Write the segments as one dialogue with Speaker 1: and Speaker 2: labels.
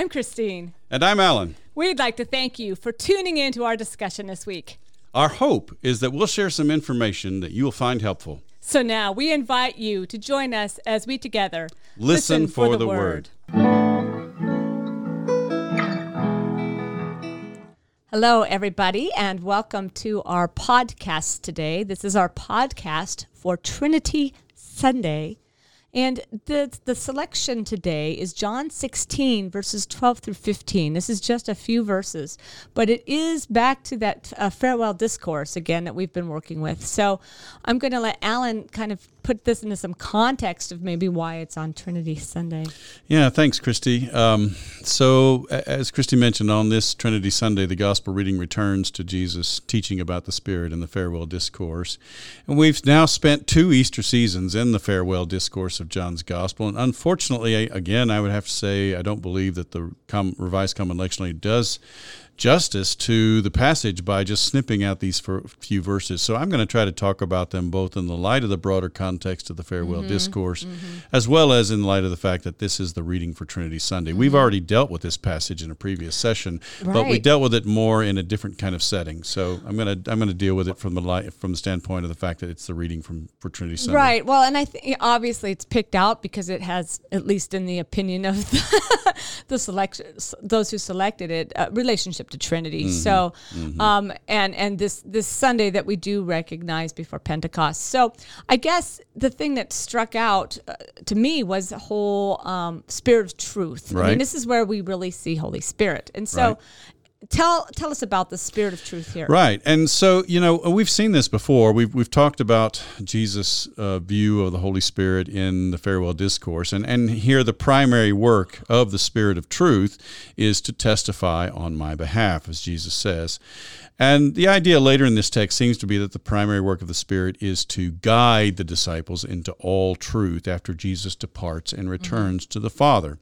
Speaker 1: I'm Christine.
Speaker 2: And I'm Alan.
Speaker 1: We'd like to thank you for tuning in to our discussion this week.
Speaker 2: Our hope is that we'll share some information that you will find helpful.
Speaker 1: So now we invite you to join us as we together
Speaker 2: listen, listen for, for, the, the word. word.
Speaker 1: Hello, everybody, and welcome to our podcast today. This is our podcast for Trinity Sunday. And the, the selection today is John 16, verses 12 through 15. This is just a few verses, but it is back to that uh, farewell discourse again that we've been working with. So I'm going to let Alan kind of put this into some context of maybe why it's on Trinity Sunday.
Speaker 2: Yeah, thanks, Christy. Um, so, as Christy mentioned, on this Trinity Sunday, the gospel reading returns to Jesus teaching about the Spirit in the farewell discourse. And we've now spent two Easter seasons in the farewell discourse of John's gospel. And unfortunately, again, I would have to say, I don't believe that the Revised Common Lectionary does justice to the passage by just snipping out these few verses. So I'm going to try to talk about them both in the light of the broader context of the farewell mm-hmm, discourse, mm-hmm. as well as in light of the fact that this is the reading for Trinity Sunday. Mm-hmm. We've already dealt with this passage in a previous session, right. but we dealt with it more in a different kind of setting. So I'm going to I'm going to deal with it from the light, from the standpoint of the fact that it's the reading from for Trinity Sunday.
Speaker 1: Right. Well, and I think obviously it's picked out because it has, at least in the opinion of the, the selection, those who selected it, relationship to Trinity. Mm-hmm. So, mm-hmm. Um, and and this this Sunday that we do recognize before Pentecost. So, I guess the thing that struck out uh, to me was the whole um, spirit of truth. Right. I mean, this is where we really see Holy Spirit, and so. Right tell tell us about the spirit of truth here.
Speaker 2: Right, and so you know we've seen this before. We've we've talked about Jesus' uh, view of the Holy Spirit in the farewell discourse, and and here the primary work of the Spirit of truth is to testify on my behalf, as Jesus says. And the idea later in this text seems to be that the primary work of the Spirit is to guide the disciples into all truth after Jesus departs and returns mm-hmm. to the Father.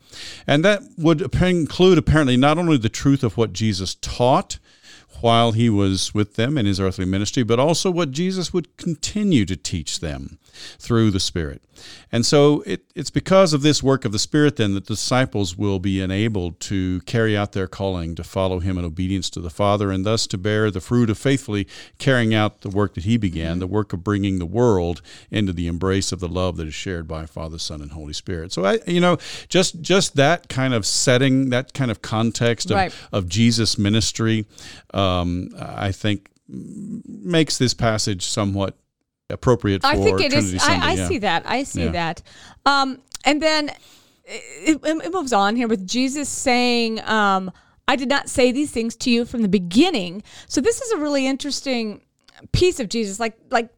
Speaker 2: And that would include apparently not only the truth of what Jesus taught, while he was with them in his earthly ministry, but also what Jesus would continue to teach them through the Spirit. And so it, it's because of this work of the Spirit then that the disciples will be enabled to carry out their calling to follow Him in obedience to the Father and thus to bear the fruit of faithfully carrying out the work that He began, mm-hmm. the work of bringing the world into the embrace of the love that is shared by Father, Son, and Holy Spirit. So I, you know, just just that kind of setting, that kind of context of, right. of Jesus' ministry, um, I think makes this passage somewhat appropriate I think it Trinity is. Sunday,
Speaker 1: I, I
Speaker 2: yeah.
Speaker 1: see that. I see yeah. that. Um, and then it, it, moves on here with Jesus saying, um, I did not say these things to you from the beginning. So this is a really interesting piece of Jesus. Like, like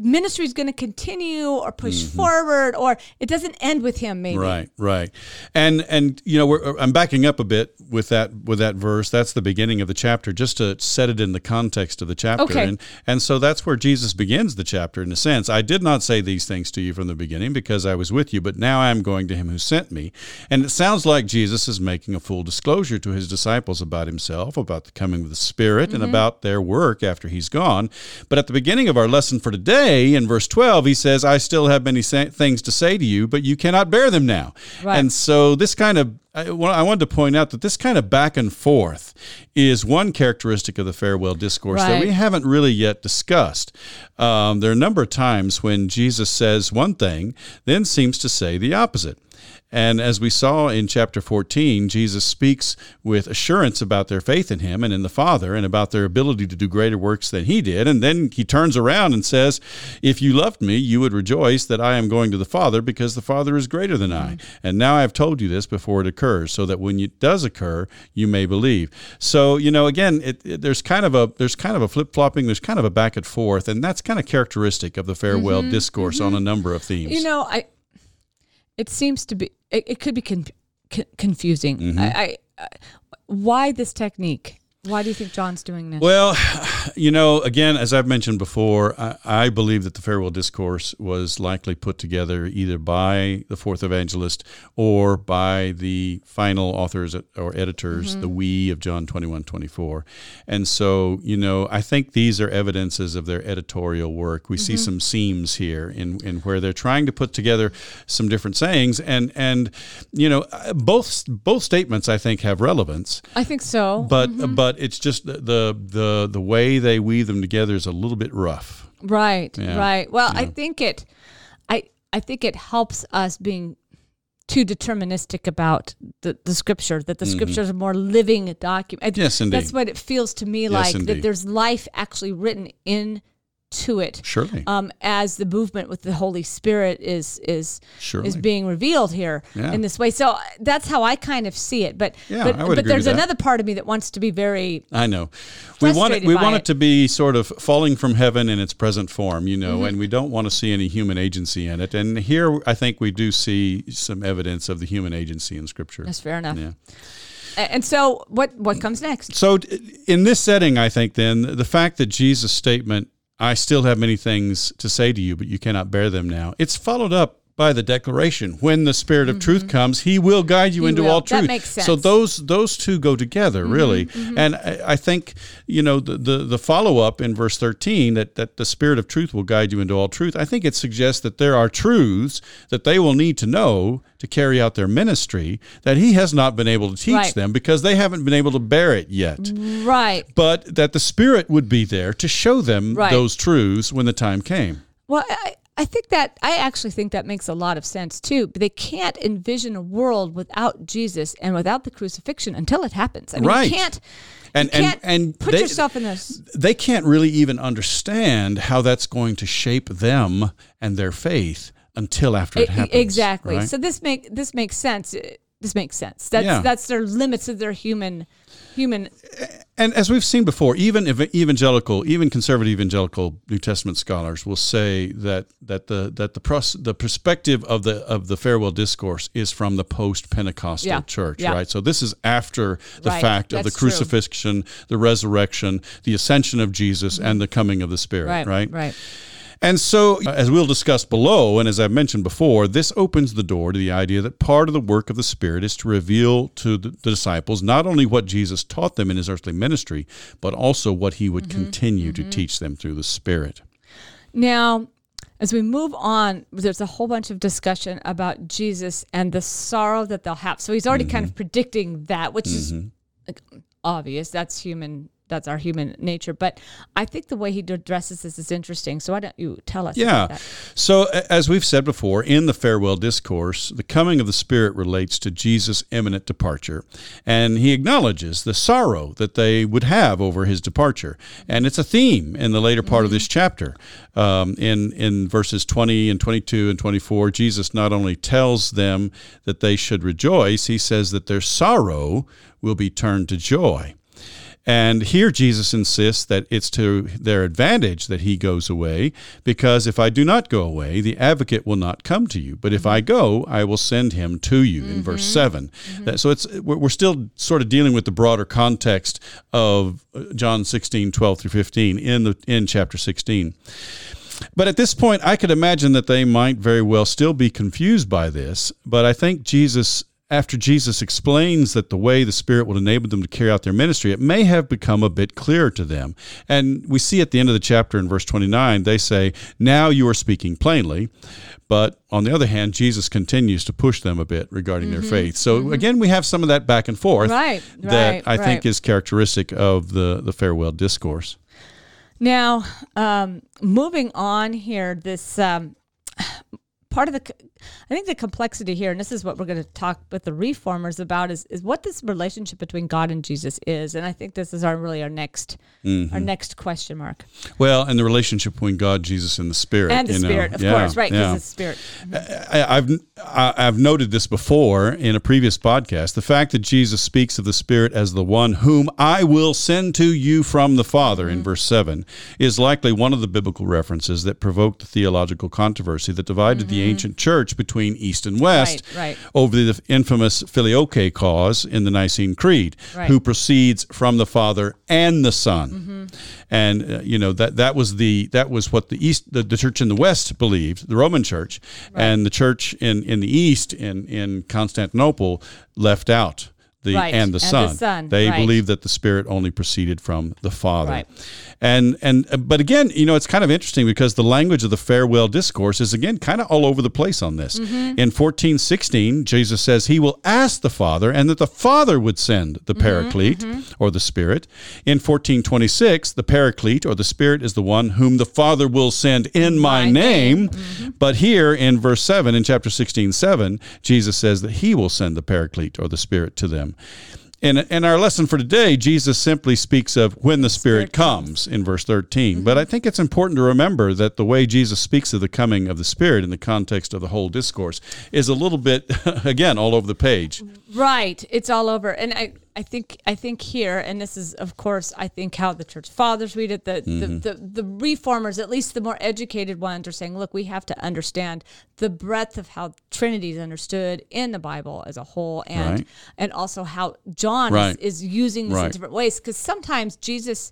Speaker 1: ministry is going to continue or push mm-hmm. forward or it doesn't end with him maybe.
Speaker 2: Right right. And and you know i'm backing up a bit with that with that verse. That's the beginning of the chapter just to set it in the context of the chapter.
Speaker 1: Okay.
Speaker 2: and and so that's where jesus begins the chapter in a sense. I did not say these things to you from the beginning because i was with you but now i am going to him who sent me. And it sounds like jesus is making a full disclosure to his disciples about himself about the coming of the spirit mm-hmm. and about their work after he's gone. But at the beginning of our lesson for today say in verse 12, he says, I still have many things to say to you, but you cannot bear them now. Right. And so this kind of I, wanted to point out that this kind of back and forth is one characteristic of the farewell discourse right. that we haven't really yet discussed. Um, there are a number of times when Jesus says one thing, then seems to say the opposite. And as we saw in chapter 14, Jesus speaks with assurance about their faith in him and in the Father and about their ability to do greater works than he did. And then he turns around and says, If you loved me, you would rejoice that I am going to the Father because the Father is greater than I. And now I have told you this before it occurs, so that when it does occur, you may believe. So, you know, again, it, it, there's kind of a there's kind of a flip flopping, there's kind of a back and forth, and that's kind of characteristic of the farewell mm-hmm, discourse mm-hmm. on a number of themes.
Speaker 1: You know, I it seems to be it, it could be con- confusing. Mm-hmm. I, I, why this technique? Why do you think John's doing this?
Speaker 2: Well, you know, again, as I've mentioned before, I, I, believe that the Farewell Discourse was likely put together either by the fourth evangelist or by the final authors or editors, mm-hmm. the we of John 21 24. And so, you know, I think these are evidences of their editorial work. We mm-hmm. see some seams here in, in where they're trying to put together some different sayings. And, and you know, both, both statements, I think, have relevance.
Speaker 1: I think so.
Speaker 2: But, mm-hmm. but it's just the, the, the, the way they weave them together is a little bit rough.
Speaker 1: Right, yeah. right. Well, yeah. I think it, I, I think it helps us being too deterministic about the, the scripture, that the mm-hmm. scriptures are more living document.
Speaker 2: Yes, indeed.
Speaker 1: That's what it feels to me yes, like, indeed. that there's life actually written in to it.
Speaker 2: Surely.
Speaker 1: Um, as the movement with the Holy Spirit is is Surely. is being revealed here yeah. in this way. So that's how I kind of see it. But
Speaker 2: yeah,
Speaker 1: but,
Speaker 2: but
Speaker 1: there's another part of me that wants to be very
Speaker 2: I know. We want it we want it. it. to be sort of falling from heaven in its present form, you know, mm-hmm. and we don't want to see any human agency in it. And here I think we do see some evidence of the human agency in scripture.
Speaker 1: That's fair enough. Yeah. And so, what what comes next?
Speaker 2: So, in this setting, I think then the fact that Jesus' statement I still have many things to say to you, but you cannot bear them now. It's followed up by the declaration when the spirit of mm-hmm. truth comes he will guide you he into
Speaker 1: will.
Speaker 2: all truth
Speaker 1: that makes sense.
Speaker 2: so those those two go together mm-hmm, really mm-hmm. and I, I, think you know the the, the follow-up in verse 13 that that the spirit of truth will guide you into all truth i think it suggests that there are truths that they will need to know to carry out their ministry that he has not been able to teach right. them because they haven't been able to bear it yet
Speaker 1: right
Speaker 2: but that the spirit would be there to show them right. those truths when the time came
Speaker 1: well, I, I think that I actually think that makes a lot of sense too. But they can't envision a world without Jesus and without the crucifixion until it happens. I mean,
Speaker 2: right.
Speaker 1: you can't.
Speaker 2: And,
Speaker 1: you
Speaker 2: can't and,
Speaker 1: and put
Speaker 2: they,
Speaker 1: yourself in this.
Speaker 2: They can't really even understand how that's going to shape them and their faith until after it, happens.
Speaker 1: Exactly.
Speaker 2: Right?
Speaker 1: So this make this makes sense. This makes sense. That's yeah. that's their limits of their human human.
Speaker 2: And as we've seen before, even evangelical, even conservative evangelical New Testament scholars will say that that the that the pros, the perspective of the of the farewell discourse is from the post Pentecostal yeah. church,
Speaker 1: yeah.
Speaker 2: right? So this is after the
Speaker 1: right.
Speaker 2: fact
Speaker 1: That's
Speaker 2: of the crucifixion, true. the resurrection, the ascension of Jesus, mm-hmm. and the coming of the Spirit,
Speaker 1: right?
Speaker 2: Right.
Speaker 1: right.
Speaker 2: And so, as we'll discuss below, and as I've mentioned before, this opens the door to the idea that part of the work of the Spirit is to reveal to the, disciples not only what Jesus taught them in his earthly ministry, but also what he would mm-hmm. continue mm-hmm. to teach them through the Spirit.
Speaker 1: Now, as we move on, there's a whole bunch of discussion about Jesus and the sorrow that they'll have. So he's already mm-hmm. kind of predicting that, which is mm-hmm. obvious. That's human that's our human nature. But I think the way he addresses this is interesting. So why don't you tell us?
Speaker 2: Yeah. So as we've said before, in the farewell discourse, the coming of the Spirit relates to Jesus' imminent departure, and he acknowledges the sorrow that they would have over his departure, and it's a theme in the later part mm-hmm. of this chapter. Um, in in verses twenty and twenty two and twenty four, Jesus not only tells them that they should rejoice, he says that their sorrow will be turned to joy. And here Jesus insists that it's to their advantage that he goes away, because if I do not go away, the advocate will not come to you. But if I go, I will send him to you, mm-hmm. in verse mm-hmm. 7. Mm-hmm. So it's we're still sort of dealing with the broader context of uh, John 16, 12 through 15 in, the, in chapter 16. But at this point, I could imagine that they might very well still be confused by this. But I think Jesus after Jesus explains that the way the Spirit will enable them to carry out their ministry, it may have become a bit clearer to them. And we see at the end of the chapter in verse 29, they say, Now you are speaking plainly. But on the other hand, Jesus continues to push them a bit regarding mm-hmm. their faith. So mm-hmm. again, we have some of that back and forth
Speaker 1: right,
Speaker 2: that
Speaker 1: right,
Speaker 2: I
Speaker 1: right.
Speaker 2: think is characteristic of the, the farewell discourse.
Speaker 1: Now, um, moving on here, this um, part of the i think the complexity here and this is what we're going to talk with the reformers about is is what this relationship between god and jesus is and i think this is our really our next mm-hmm. our next question mark
Speaker 2: well and the relationship between god jesus and the spirit
Speaker 1: and the spirit know. of
Speaker 2: yeah,
Speaker 1: course right because
Speaker 2: yeah.
Speaker 1: the spirit
Speaker 2: I, i've i've noted this before in a previous podcast the fact that jesus speaks of the spirit as the one whom i will send to you from the father mm-hmm. in verse 7 is likely one of the biblical references that provoked the theological controversy that divided mm-hmm. the ancient church between East and West
Speaker 1: Right, right.
Speaker 2: over the infamous Filioque clause in the Nicene Creed,
Speaker 1: Right.
Speaker 2: who proceeds from the Father and the Son.
Speaker 1: Mm-hmm.
Speaker 2: And uh, you know that that was the that was what the East the, the church in the West believed, the Roman Church, and the church in in the East in in Constantinople left out the
Speaker 1: Right,
Speaker 2: and the
Speaker 1: and the
Speaker 2: Son.
Speaker 1: Son,
Speaker 2: They
Speaker 1: right.
Speaker 2: believed that the Spirit only proceeded from the Father.
Speaker 1: Right.
Speaker 2: And and uh, but again, you know, it's kind of interesting because the language of the farewell discourse is again kind of all over the place on this.
Speaker 1: Mm-hmm.
Speaker 2: In fourteen sixteen, Jesus says he will ask the Father, and that the Father would send the
Speaker 1: Mm-hmm,
Speaker 2: Paraclete or the Spirit. In fourteen twenty six, the Paraclete or the Spirit is the one whom the Father will send in my,
Speaker 1: My
Speaker 2: name.
Speaker 1: name. Mm-hmm.
Speaker 2: But here in verse seven, in chapter 16, 7, Jesus says that he will send the Paraclete or the Spirit to them. In, in our lesson for today, Jesus simply speaks of when the Spirit,
Speaker 1: Spirit Mm-hmm.
Speaker 2: comes in verse 13. But I think it's important to remember that the way Jesus speaks of the coming of the Spirit in the context of the whole discourse is a little bit, again, all over the page.
Speaker 1: Right. It's all over. And I, I think I think here, and this is of course I think how the church fathers read it, the, the, mm-hmm. the, the reformers, at least the more educated ones, are saying, look, we have to understand the breadth of how Trinity is understood in the Bible as a whole and
Speaker 2: Right.
Speaker 1: and also how John
Speaker 2: Right.
Speaker 1: is, is using this in different ways. Because sometimes Jesus,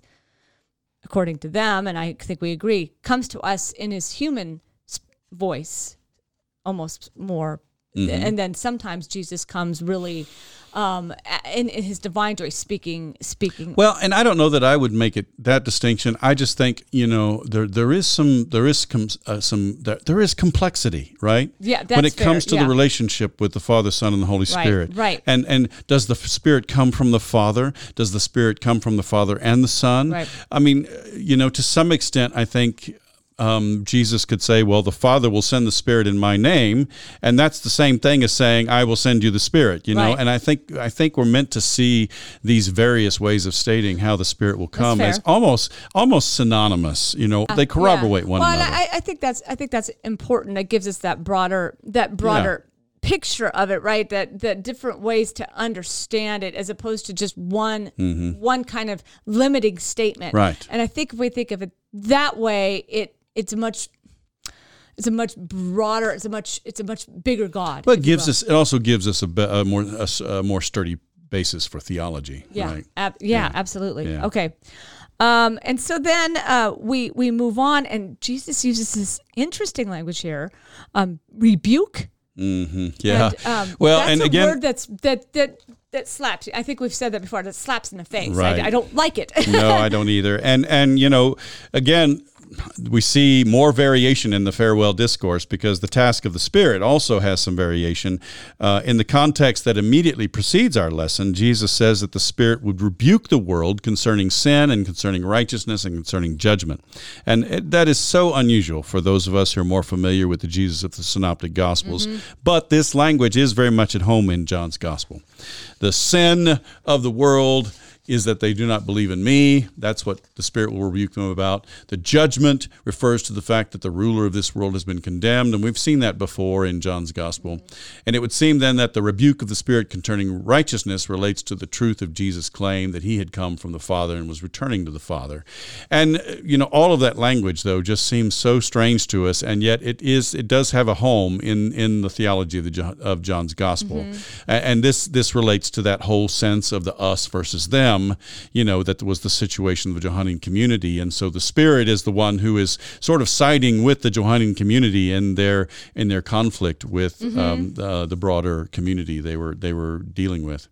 Speaker 1: according to them, and I think we agree, comes to us in his human voice almost more.
Speaker 2: Mm-hmm.
Speaker 1: And then sometimes Jesus comes really um, in, in his divine joy, speaking, speaking.
Speaker 2: Well, and I don't know that I would make it that distinction. I just think you know there there is some there is com, uh, some there, there is complexity, right?
Speaker 1: Yeah,
Speaker 2: when it comes to
Speaker 1: yeah.
Speaker 2: the relationship with the Father, Son, and the Holy
Speaker 1: Right,
Speaker 2: Spirit,
Speaker 1: right.
Speaker 2: And and does the Spirit come from the Father? Does the Spirit come from the Father and the Son?
Speaker 1: Right.
Speaker 2: I mean, you know, to some extent, I think. Um, Jesus could say, "Well, the Father will send the Spirit in my name," and that's the same thing as saying, "I will send you the Spirit." You know,
Speaker 1: Right.
Speaker 2: and I think I think we're meant to see these various ways of stating how the Spirit will come as almost almost synonymous. You know, they corroborate
Speaker 1: Yeah.
Speaker 2: one
Speaker 1: well,
Speaker 2: another.
Speaker 1: I, I think that's I think that's important. It gives us that broader that broader picture of it, right? That that different ways to understand it, as opposed to just one one kind of limiting statement.
Speaker 2: Mm-hmm. Right.
Speaker 1: And I think if we think of it that way, it it's a much it's a much broader. It's a much it's a much bigger God.
Speaker 2: but it gives us it also gives us a, be- a more a, a more sturdy basis for theology.
Speaker 1: Yeah,
Speaker 2: Right.
Speaker 1: ab- yeah, absolutely.
Speaker 2: Yeah.
Speaker 1: Okay. Um, and so then uh, we we move on, and Jesus uses this interesting language here, um, rebuke.
Speaker 2: hmm Yeah.
Speaker 1: And, um,
Speaker 2: well,
Speaker 1: that's
Speaker 2: and
Speaker 1: a
Speaker 2: again,
Speaker 1: word that's that that that slaps. I think we've said that before. That slaps in the face.
Speaker 2: Right.
Speaker 1: I, I don't like it.
Speaker 2: no, I don't either. And and you know, again, we see more variation in the farewell discourse because the task of the Spirit also has some variation. Uh, in the context that immediately precedes our lesson, Jesus says that the Spirit would rebuke the world concerning sin and concerning righteousness and concerning judgment. And it, that is so unusual for those of us who are more familiar with the Jesus of the Synoptic Gospels. But this language is very much at home in John's Gospel. The sin of the world is that they do not believe in me. That's what the Spirit will rebuke them about. The judgment refers to the fact that the ruler of this world has been condemned, and we've seen that before in John's Gospel. And it would seem then that the rebuke of the Spirit concerning righteousness relates to the truth of Jesus' claim that he had come from the Father and was returning to the Father. And uh, you know, all of that language though just seems so strange to us, and yet it is it does have a home in in the theology of the of John's Gospel. A- And this this relates to that whole sense of the us versus them, you know, that was the situation of the Johannine community. And so the Spirit is the one who is sort of siding with the Johannine community in their in their conflict with um, uh, the broader community they were they were dealing with.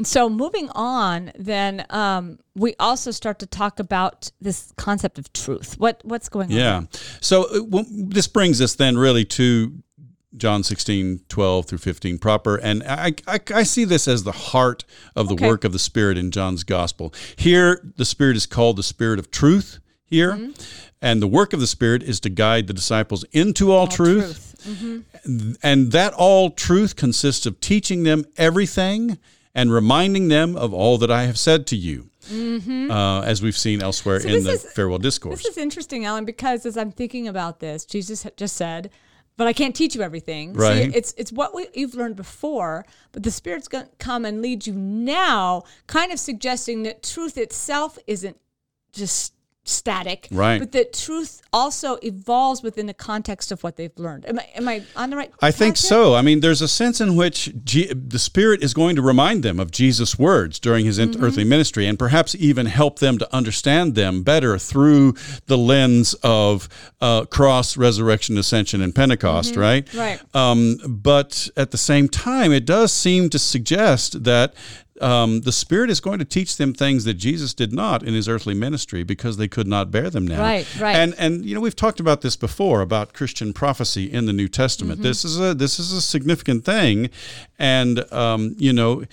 Speaker 1: and so moving on, then um, we also start to talk about this concept of truth. What what's going on?
Speaker 2: Yeah. So uh, w- this brings us then really to John 16, 12 through 15 proper. And I, I, I see this as the heart of the
Speaker 1: Okay.
Speaker 2: work of the Spirit in John's gospel. Here, the Spirit is called the Spirit of truth here.
Speaker 1: Mm-hmm.
Speaker 2: And the work of the Spirit is to guide the disciples into all, truth. And that all truth consists of teaching them everything and reminding them of all that I have said to you. Uh, as we've seen elsewhere in
Speaker 1: Mm-hmm.
Speaker 2: the
Speaker 1: is-
Speaker 2: farewell discourse.
Speaker 1: This is interesting, Alan, because as I'm thinking about this, Jesus just said, "But I can't teach you everything." See, it's it's what we, you've learned before, but the Spirit's going to come and lead you now, kind of suggesting that truth itself isn't just static.
Speaker 2: Right.
Speaker 1: But that truth also evolves within the context of what they've learned. Am I, am I on the right
Speaker 2: I think
Speaker 1: track
Speaker 2: so. I mean, there's a sense in which G- the Spirit is going to remind them of Jesus' words during his
Speaker 1: Mm-hmm.
Speaker 2: earthly ministry and perhaps even help them to understand them better through the lens of uh, cross, resurrection, ascension, and Pentecost, right?
Speaker 1: Mm-hmm. Right.
Speaker 2: Um, but at the same time, it does seem to suggest that um, the Spirit is going to teach them things that Jesus did not in his earthly ministry because they could not bear them now.
Speaker 1: Right, right.
Speaker 2: And and you know we've talked about this before about Christian prophecy in the New Testament.
Speaker 1: Mm-hmm.
Speaker 2: This is a this is a significant thing, and um, you know.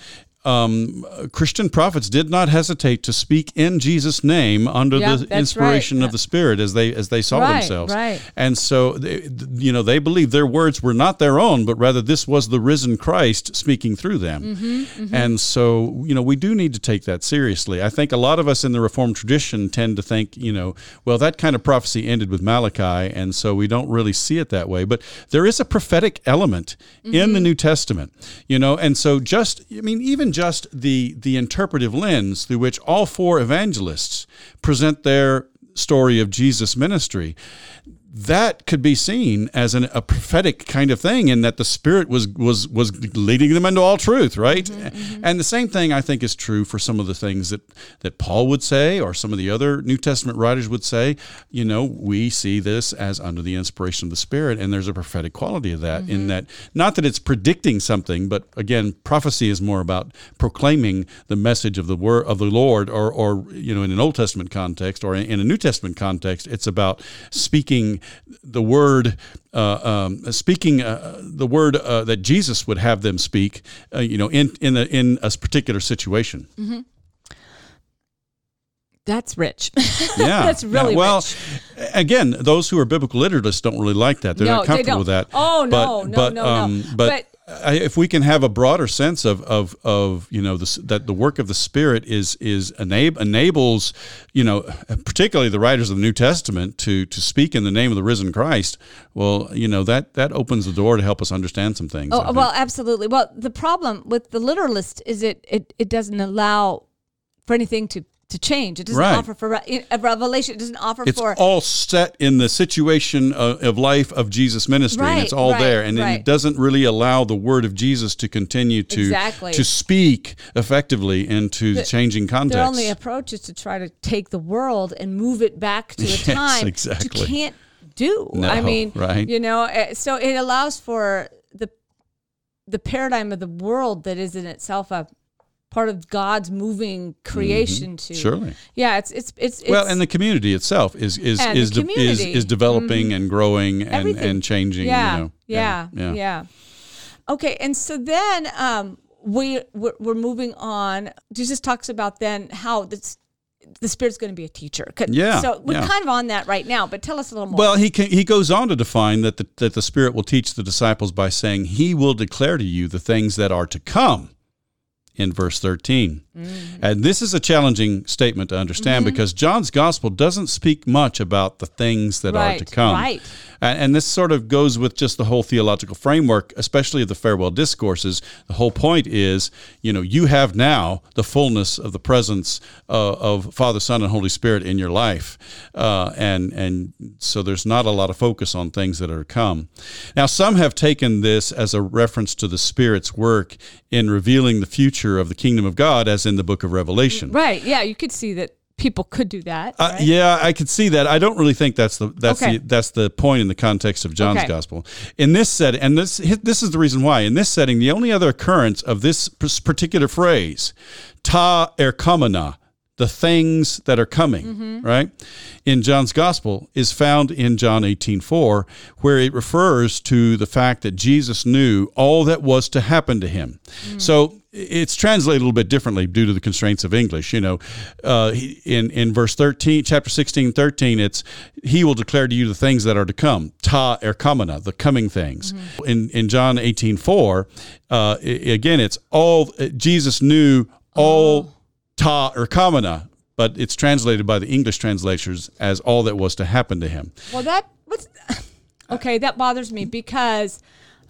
Speaker 2: Um, Christian prophets did not hesitate to speak in Jesus' name under
Speaker 1: Yeah,
Speaker 2: the inspiration
Speaker 1: right.
Speaker 2: of the Spirit as they as they saw
Speaker 1: Right,
Speaker 2: themselves.
Speaker 1: right.
Speaker 2: And so, they, you know, they believed their words were not their own, but rather this was the risen Christ speaking through them.
Speaker 1: Mm-hmm,
Speaker 2: And so, you know, we do need to take that seriously. I think a lot of us in the Reformed tradition tend to think, you know, well, that kind of prophecy ended with Malachi, and so we don't really see it that way. But there is a prophetic element in
Speaker 1: Mm-hmm.
Speaker 2: the New Testament, you know, and so just, I mean, even just the the interpretive lens through which all four evangelists present their story of Jesus' ministry, that could be seen as an, a prophetic kind of thing, in that the Spirit was was was leading them into all truth, right? Mm-hmm, mm-hmm. And the same thing I think is true for some of the things that that Paul would say, or some of the other New Testament writers would say. You know, we see this as under the inspiration of the Spirit, and there's a prophetic quality of that. In mm-hmm. that, not that it's predicting something, but again, prophecy is more about proclaiming the message of the word of the Lord, or or you know, in an Old Testament context, or in a New Testament context, it's about speaking the word, uh, um, speaking uh, the word uh, that Jesus would have them speak, uh, you know, in in a, in a particular situation.
Speaker 1: That's rich.
Speaker 2: Yeah,
Speaker 1: That's really
Speaker 2: Yeah, well.
Speaker 1: rich.
Speaker 2: Again, those who are biblical literalists don't really like that. They're
Speaker 1: No,
Speaker 2: not comfortable
Speaker 1: don't.
Speaker 2: with that.
Speaker 1: Oh, no,
Speaker 2: but,
Speaker 1: no,
Speaker 2: but,
Speaker 1: no, no.
Speaker 2: um, But, I, if we can have a broader sense of of, of you know this, that the work of the Spirit is is enab- enables you know particularly the writers of the New Testament to to speak in the name of the risen Christ. Well, you know that that opens the door to help us understand some things.
Speaker 1: Oh, well, absolutely. Well, the problem with the literalist is it it, it doesn't allow for anything to, to change. It doesn't
Speaker 2: Right.
Speaker 1: offer for re- a revelation. It doesn't offer
Speaker 2: it's
Speaker 1: for
Speaker 2: all set in the situation of, of life of Jesus' ministry, and it's
Speaker 1: Right,
Speaker 2: all
Speaker 1: right,
Speaker 2: there, and
Speaker 1: right.
Speaker 2: it doesn't really allow the word of Jesus to continue to
Speaker 1: Exactly.
Speaker 2: to speak effectively into the changing context.
Speaker 1: their only approach is to try to take the world and move it back to a
Speaker 2: Yes,
Speaker 1: time
Speaker 2: exactly.
Speaker 1: you can't do.
Speaker 2: No,
Speaker 1: I mean,
Speaker 2: right.
Speaker 1: you know, uh, so it allows for the the paradigm of the world that is in itself a part of God's moving creation to
Speaker 2: Mm-hmm. Surely.
Speaker 1: Yeah, it's it's it's, it's
Speaker 2: well, and the community itself is is is, de- is is developing and growing and,
Speaker 1: Everything.
Speaker 2: and changing.
Speaker 1: yeah,
Speaker 2: you know.
Speaker 1: yeah, yeah, Okay, and so then um, we we're, we're moving on. Jesus talks about then how this, the Spirit's going to be a teacher.
Speaker 2: Yeah,
Speaker 1: So we're
Speaker 2: yeah.
Speaker 1: kind of on that right now, but tell us a little more.
Speaker 2: Well, he can, he goes on to define that the, that the Spirit will teach the disciples by saying, "He will declare to you the things that are to come." In verse 13.
Speaker 1: Mm.
Speaker 2: And this is a challenging statement to understand
Speaker 1: Mm-hmm.
Speaker 2: because John's gospel doesn't speak much about the things that are to come.
Speaker 1: right.
Speaker 2: And, and this sort of goes with just the whole theological framework, especially of the farewell discourses. The whole point is, you know, you have now the fullness of the presence uh, of Father, Son, and Holy Spirit in your life, uh, and and so there's not a lot of focus on things that are to come. Now, some have taken this as a reference to the Spirit's work in revealing the future of the kingdom of God, as in the Book of Revelation.
Speaker 1: right? Yeah, you could see that people could do that.
Speaker 2: Uh. Yeah, I could see that. I don't really think that's the that's
Speaker 1: Okay.
Speaker 2: the that's the point in the context of John's
Speaker 1: Okay.
Speaker 2: gospel. In this setting, and this this is the reason why. In this setting, the only other occurrence of this particular phrase, "ta erkomena," the things that are coming,
Speaker 1: Mm-hmm.
Speaker 2: right, in John's gospel is found in John eighteen four, where it refers to the fact that Jesus knew all that was to happen to him.
Speaker 1: Mm.
Speaker 2: So it's translated a little bit differently due to the constraints of English. You know, uh, in in verse thirteen, chapter 16, 13, it's he will declare to you the things that are to come. Ta erkomena, the coming things. In in John eighteen four, uh, again, it's all Jesus knew all ta erkomena, but it's translated by the English translators as all that was to happen to him.
Speaker 1: Well, that what's okay. That bothers me because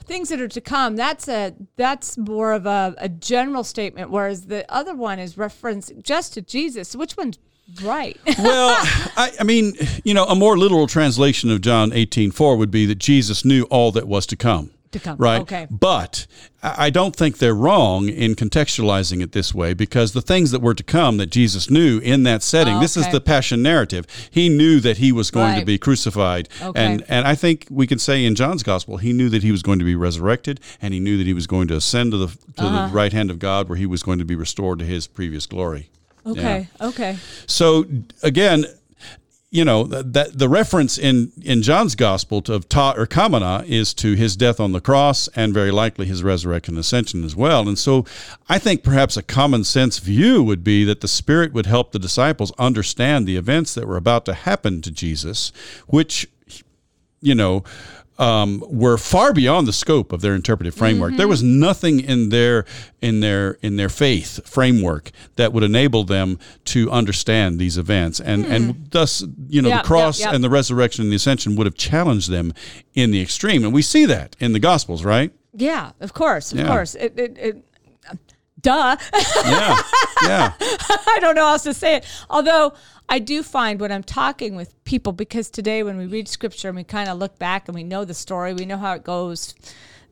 Speaker 1: things that are to come. That's a that's more of a, a general statement, whereas the other one is reference just to Jesus. Which one's Right.
Speaker 2: well, I, I, mean, you know, a more literal translation of John 18 4 would be that Jesus knew all that was to come.
Speaker 1: To come.
Speaker 2: Right.
Speaker 1: Okay.
Speaker 2: But I don't think they're wrong in contextualizing it this way because the things that were to come that Jesus knew in that setting,
Speaker 1: oh,
Speaker 2: this is the passion narrative. He knew that he was going
Speaker 1: right.
Speaker 2: to be crucified.
Speaker 1: Okay.
Speaker 2: And and I think we can say in John's gospel, he knew that he was going to be resurrected and he knew that he was going to ascend to the to uh-huh. the right hand of God where he was going to be restored to his previous glory.
Speaker 1: Okay. Yeah. Okay.
Speaker 2: So again, you know that the reference in in John's gospel to, of ta erkomena is to his death on the cross and very likely his resurrection and ascension as well. And so I think perhaps a common sense view would be that the Spirit would help the disciples understand the events that were about to happen to Jesus, which you know um, were far beyond the scope of their interpretive framework. Mm-hmm. There was nothing in their in their in their faith framework that would enable them to understand these events, and mm. and thus you know
Speaker 1: yep,
Speaker 2: the cross
Speaker 1: yep, yep.
Speaker 2: and the resurrection and the ascension would have challenged them in the extreme, and we see that in the Gospels, right?
Speaker 1: Yeah, of course, of yeah. course. It, it, it, duh.
Speaker 2: yeah, yeah.
Speaker 1: I don't know how else to say it. Although I do find when I'm talking with people, because today when we read scripture and we kind of look back and we know the story, we know how it goes,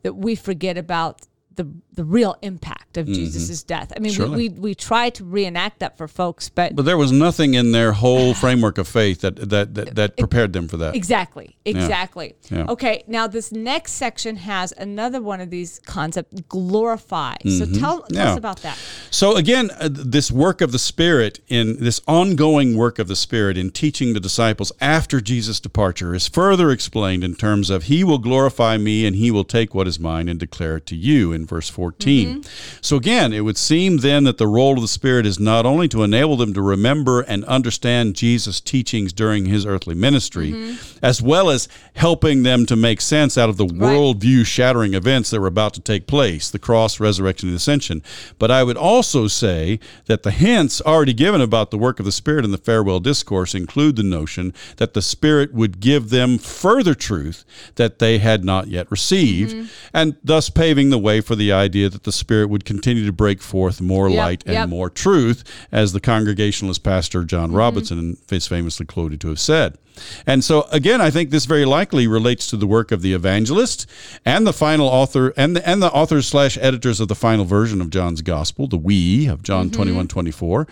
Speaker 1: that we forget about the the real impact of mm-hmm. Jesus' death. I mean, we, we, we try to reenact that for folks, but
Speaker 2: but there was nothing in their whole framework of faith that that that, that prepared them for that.
Speaker 1: Exactly, exactly. Yeah. Yeah. Okay, now this next section has another one of these concepts: glorify. Mm-hmm. So tell, tell yeah. us about that.
Speaker 2: So again, uh, this work of the Spirit in this ongoing work of the Spirit in teaching the disciples after Jesus' departure is further explained in terms of He will glorify me and He will take what is mine and declare it to you in verse 14. Mm-hmm. So again, it would seem then that the role of the Spirit is not only to enable them to remember and understand Jesus' teachings during his earthly ministry, mm-hmm. as well as helping them to make sense out of the right. worldview shattering events that were about to take place the cross, resurrection, and ascension. But I would also say that the hints already given about the work of the Spirit in the farewell discourse include the notion that the Spirit would give them further truth that they had not yet received, mm-hmm. and thus paving the way for the idea that the Spirit would continue to break forth more yep, light and yep. more truth, as the Congregationalist pastor John mm-hmm. Robinson is famously quoted to have said. And so, again, I think this very likely relates to the work of the evangelist and the final author and the, and the authors slash editors of the final version of John's Gospel, the we of John mm-hmm. 21 24,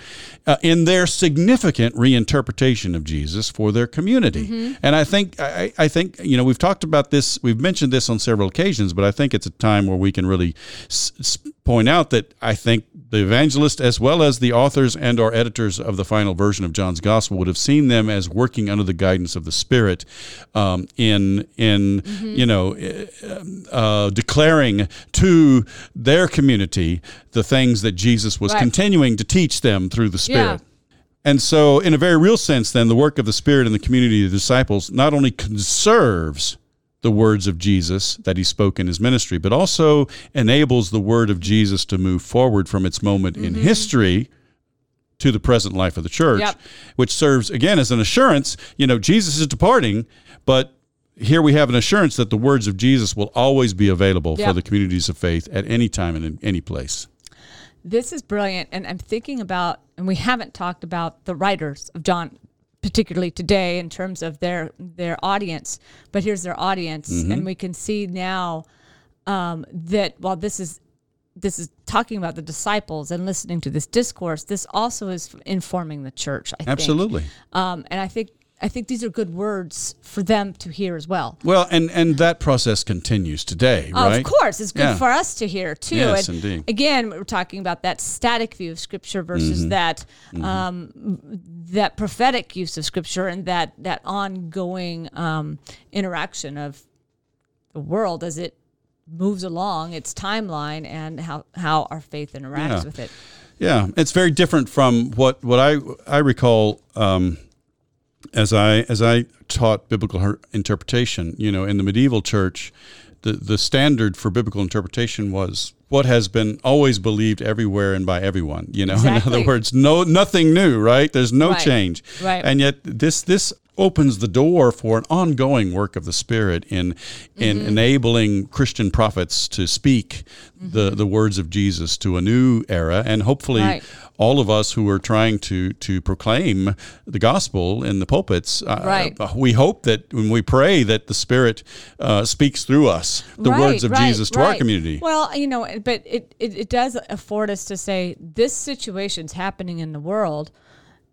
Speaker 2: uh, in their significant reinterpretation of Jesus for their community. Mm-hmm. And I think, I, I think, you know, we've talked about this, we've mentioned this on several occasions, but I think it's a time where we can really s- point out that I think the evangelist, as well as the authors and or editors of the final version of John's Gospel, would have seen them as working under the guidance of the Spirit um, in in mm-hmm. you know uh, uh, declaring to their community the things that Jesus was right. continuing to teach them through the Spirit. Yeah. And so, in a very real sense, then, the work of the Spirit in the community of the disciples not only conserves the words of Jesus that he spoke in his ministry, but also enables the word of Jesus to move forward from its moment mm-hmm. in history to the present life of the church, yep. which serves again as an assurance. You know, Jesus is departing, but here we have an assurance that the words of Jesus will always be available yep. for the communities of faith at any time and in any place.
Speaker 1: This is brilliant. And I'm thinking about, and we haven't talked about the writers of John particularly today in terms of their their audience. But here's their audience, mm-hmm. and we can see now um, that while this is this is talking about the disciples and listening to this discourse, this also is informing the church. I
Speaker 2: Absolutely.
Speaker 1: Um, and I think I think these are good words for them to hear as well.
Speaker 2: Well, and and that process continues today, right?
Speaker 1: Of course, it's good yeah. for us to hear too.
Speaker 2: Yes,
Speaker 1: and
Speaker 2: indeed.
Speaker 1: Again, we're talking about that static view of Scripture versus mm-hmm. that mm-hmm. Um, that prophetic use of Scripture and that that ongoing um, interaction of the world as it moves along, its timeline, and how how our faith interacts
Speaker 2: yeah.
Speaker 1: with it.
Speaker 2: Yeah, it's very different from what what I I recall. Um, as I as I taught biblical interpretation, you know, in the medieval church, the the standard for biblical interpretation was what has been always believed everywhere and by everyone. You know,
Speaker 1: exactly.
Speaker 2: in other words, no nothing new, right? There's no
Speaker 1: right.
Speaker 2: change,
Speaker 1: right?
Speaker 2: And yet this this opens the door for an ongoing work of the Spirit in in mm-hmm. enabling Christian prophets to speak mm-hmm. the the words of Jesus to a new era, and hopefully.
Speaker 1: Right
Speaker 2: all of us who are trying to to proclaim the gospel in the pulpits, uh,
Speaker 1: Right.
Speaker 2: uh, we hope that when we pray that the Spirit uh, speaks through us the
Speaker 1: Right,
Speaker 2: words of
Speaker 1: right,
Speaker 2: Jesus to our community.
Speaker 1: Well, you know, but it, it, it does afford us to say this situation's happening in the world.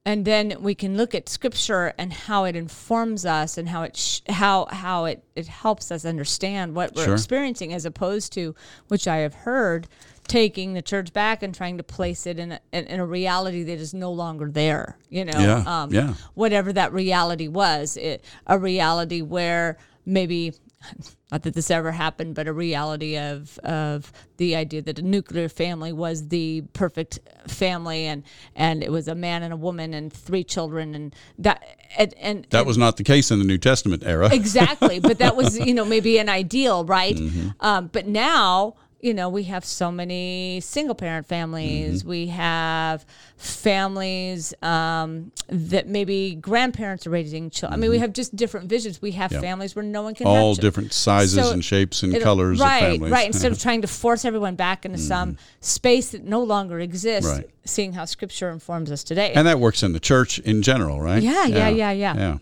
Speaker 1: And then we can look at scripture and how it informs us and how it sh- how how it, it helps us understand what we're
Speaker 2: Sure.
Speaker 1: experiencing as opposed to which I have heard taking the church back and trying to place it in a, in, a reality that is no longer there you know
Speaker 2: Yeah, yeah.
Speaker 1: whatever that reality was it, a reality where maybe not that this ever happened but a reality of of the idea that a nuclear family was the perfect family and and it was a man and a woman and three children and that and, and
Speaker 2: that was not the case in the New Testament era.
Speaker 1: exactly but that was you know maybe an ideal right
Speaker 2: Mm-hmm.
Speaker 1: um, but now you know we have so many single parent families
Speaker 2: Mm-hmm.
Speaker 1: we have families um, that maybe grandparents are raising children i mean we have just different visions we have
Speaker 2: Mm-hmm. Yeah.
Speaker 1: families where no one can
Speaker 2: All different sizes
Speaker 1: So
Speaker 2: and shapes and colors
Speaker 1: right,
Speaker 2: of families.
Speaker 1: Right, instead of trying to force everyone back into some space that no longer exists,
Speaker 2: Right.
Speaker 1: seeing how Scripture informs us today.
Speaker 2: and that works in the church in general, right?
Speaker 1: Yeah, yeah, yeah, yeah.
Speaker 2: Yeah.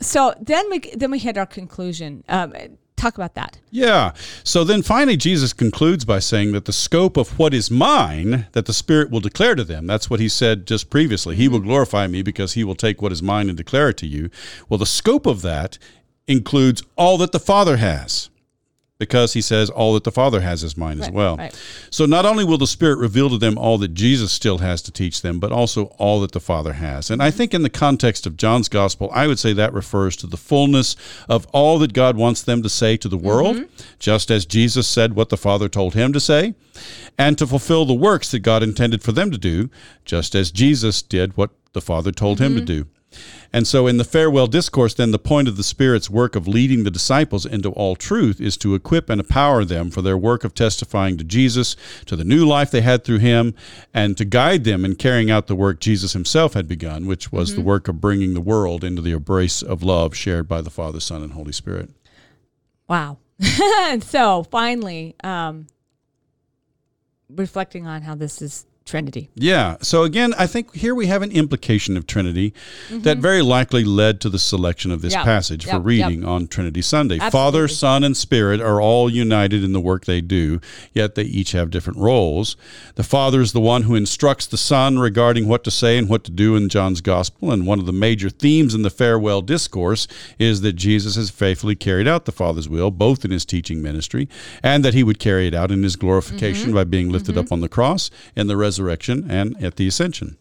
Speaker 1: so then we then we hit our conclusion. Um, talk about that.
Speaker 2: Yeah. So then finally, Jesus concludes by saying that the scope of what is mine, that the Spirit will declare to them. That's what he said just previously. He will mm-hmm. glorify me because he will take what is mine and declare it to you. Well, the scope of that includes all that the Father has. Because he says all that the Father has is mine as well.
Speaker 1: right.
Speaker 2: So not only will the Spirit reveal to them all that Jesus still has to teach them, but also all that the Father has. And I think in the context of John's Gospel, I would say that refers to the fullness of all that God wants them to say to the world, mm-hmm. just as Jesus said what the Father told him to say, and to fulfill the works that God intended for them to do, just as Jesus did what the Father told him to mm-hmm. do. And so, in the farewell discourse, then the point of the Spirit's work of leading the disciples into all truth is to equip and empower them for their work of testifying to Jesus, to the new life they had through Him, and to guide them in carrying out the work Jesus Himself had begun, which was the work of bringing the world into the embrace of love shared by the Father, Son, and Holy Spirit.
Speaker 1: Wow. so finally, um, reflecting on how this is Trinity.
Speaker 2: Yeah. So again, I think here we have an implication of Trinity that very likely led to the selection of this
Speaker 1: Yep.
Speaker 2: passage for
Speaker 1: Yep.
Speaker 2: reading on Trinity Sunday.
Speaker 1: Absolutely.
Speaker 2: Father, Son, and Spirit are all united in the work they do, yet they each have different roles. The Father is the one who instructs the Son regarding what to say and what to do in John's Gospel, and one of the major themes in the farewell discourse is that Jesus has faithfully carried out the Father's will, both in his teaching ministry and that he would carry it out in his glorification mm-hmm. by being lifted mm-hmm. up on the cross and the resurrection and at the ascension.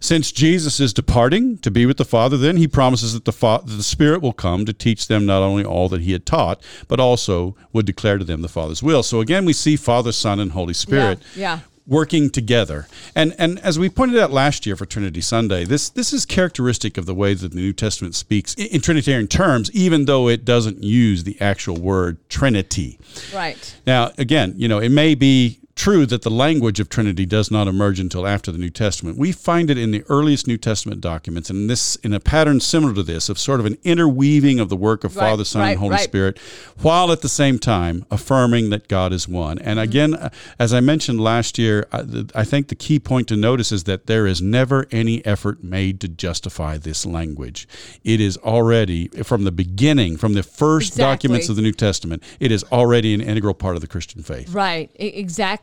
Speaker 2: Since Jesus is departing to be with the Father, then he promises that the, Fa- that the Spirit will come to teach them not only all that he had taught, but also would declare to them the Father's will. So again, we see Father, Son, and Holy Spirit
Speaker 1: yeah.
Speaker 2: working together. And and as we pointed out last year for Trinity Sunday, this this is characteristic of the way that the New Testament speaks in, in Trinitarian terms, even though it doesn't use the actual word Trinity.
Speaker 1: Right.
Speaker 2: Now, again, you know, it may be true that the language of Trinity does not emerge until after the New Testament. We find it in the earliest New Testament documents, and in this in a pattern similar to this of sort of an interweaving of the work of
Speaker 1: Right,
Speaker 2: Father, Son,
Speaker 1: right,
Speaker 2: and Holy
Speaker 1: right.
Speaker 2: Spirit, while at the same time affirming that God is one. And
Speaker 1: Mm-hmm.
Speaker 2: again, uh, as I mentioned last year, I, I think the key point to notice is that there is never any effort made to justify this language. It is already from the beginning, from the first documents of the New Testament, it is already an integral part of the Christian faith.
Speaker 1: Right. E-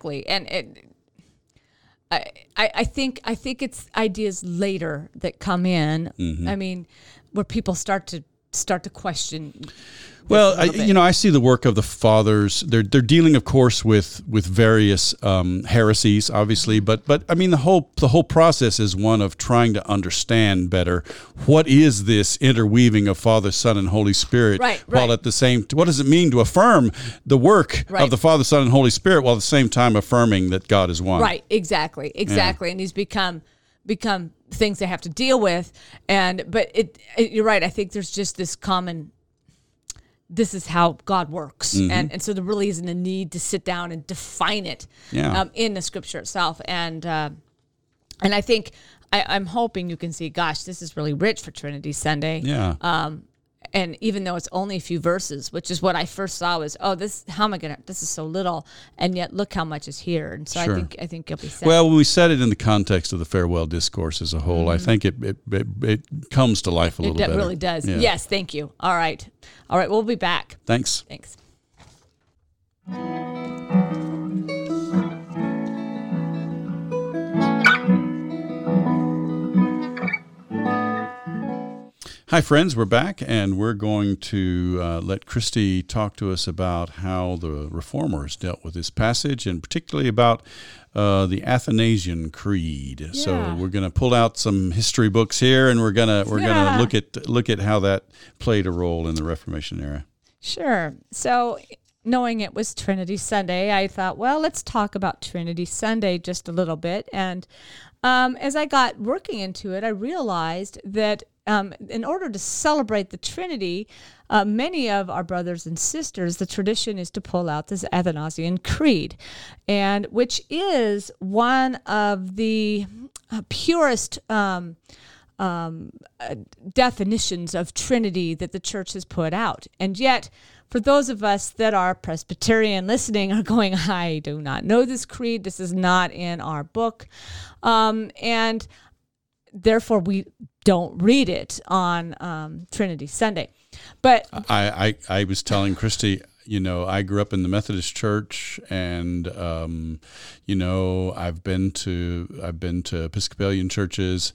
Speaker 1: exactly. And it, I, I I think I think it's ideas later that come in.
Speaker 2: Mm-hmm.
Speaker 1: I mean, where people start to start to question.
Speaker 2: Well, I, you know, I see the work of the fathers. They're they're dealing, of course, with with various um, heresies, obviously, but but I mean, the whole the whole process is one of trying to understand better what is this interweaving of Father, Son, and Holy Spirit,
Speaker 1: Right,
Speaker 2: while
Speaker 1: right.
Speaker 2: at the same what does it mean to affirm the work
Speaker 1: Right.
Speaker 2: of the Father, Son, and Holy Spirit, while at the same time affirming that God is one.
Speaker 1: Right, exactly, exactly, and these become become things they have to deal with. And but it, it you're right. I think there's just this common. This is how God works,
Speaker 2: Mm-hmm.
Speaker 1: and and so there really isn't a need to sit down and define it
Speaker 2: Yeah.
Speaker 1: um, in the Scripture itself. And uh, and I think I, I'm hoping you can see. Gosh, this is really rich for Trinity Sunday.
Speaker 2: Yeah.
Speaker 1: Um, and even though it's only a few verses, which is what I first saw was, oh, this how am I gonna? This is so little, and yet look how much is here. And so
Speaker 2: Sure.
Speaker 1: I think I think you'll be sad.
Speaker 2: Well, when we set it in the context of the farewell discourse as a whole, I think it, it, it, it comes to life a little
Speaker 1: Mm-hmm. it, really does.
Speaker 2: Yeah.
Speaker 1: Yes, thank you. All right, all right, we'll be back.
Speaker 2: Thanks.
Speaker 1: Thanks.
Speaker 2: Hi, friends. We're back, and we're going to uh, let Christy talk to us about how the reformers dealt with this passage, and particularly about uh, the Athanasian Creed. So we're going to pull out some history books here, and we're gonna we're
Speaker 1: Yeah.
Speaker 2: gonna look at look at how that played a role in the Reformation era.
Speaker 1: Sure. So, knowing it was Trinity Sunday, I thought, well, let's talk about Trinity Sunday just a little bit. And um, as I got working into it, I realized that um, in order to celebrate the Trinity, uh, many of our brothers and sisters, the tradition is to pull out this Athanasian Creed, and which is one of the uh, purest. Um, um, uh, definitions of Trinity that the church has put out. And yet, for those of us that are Presbyterian listening, are going, I do not know this creed. This is not in our book. Um, and therefore, we don't read it on um, Trinity Sunday. But
Speaker 2: I, I, I was telling Christy, you know, I grew up in the Methodist Church, and um, you know, I've been to I've been to Episcopalian churches.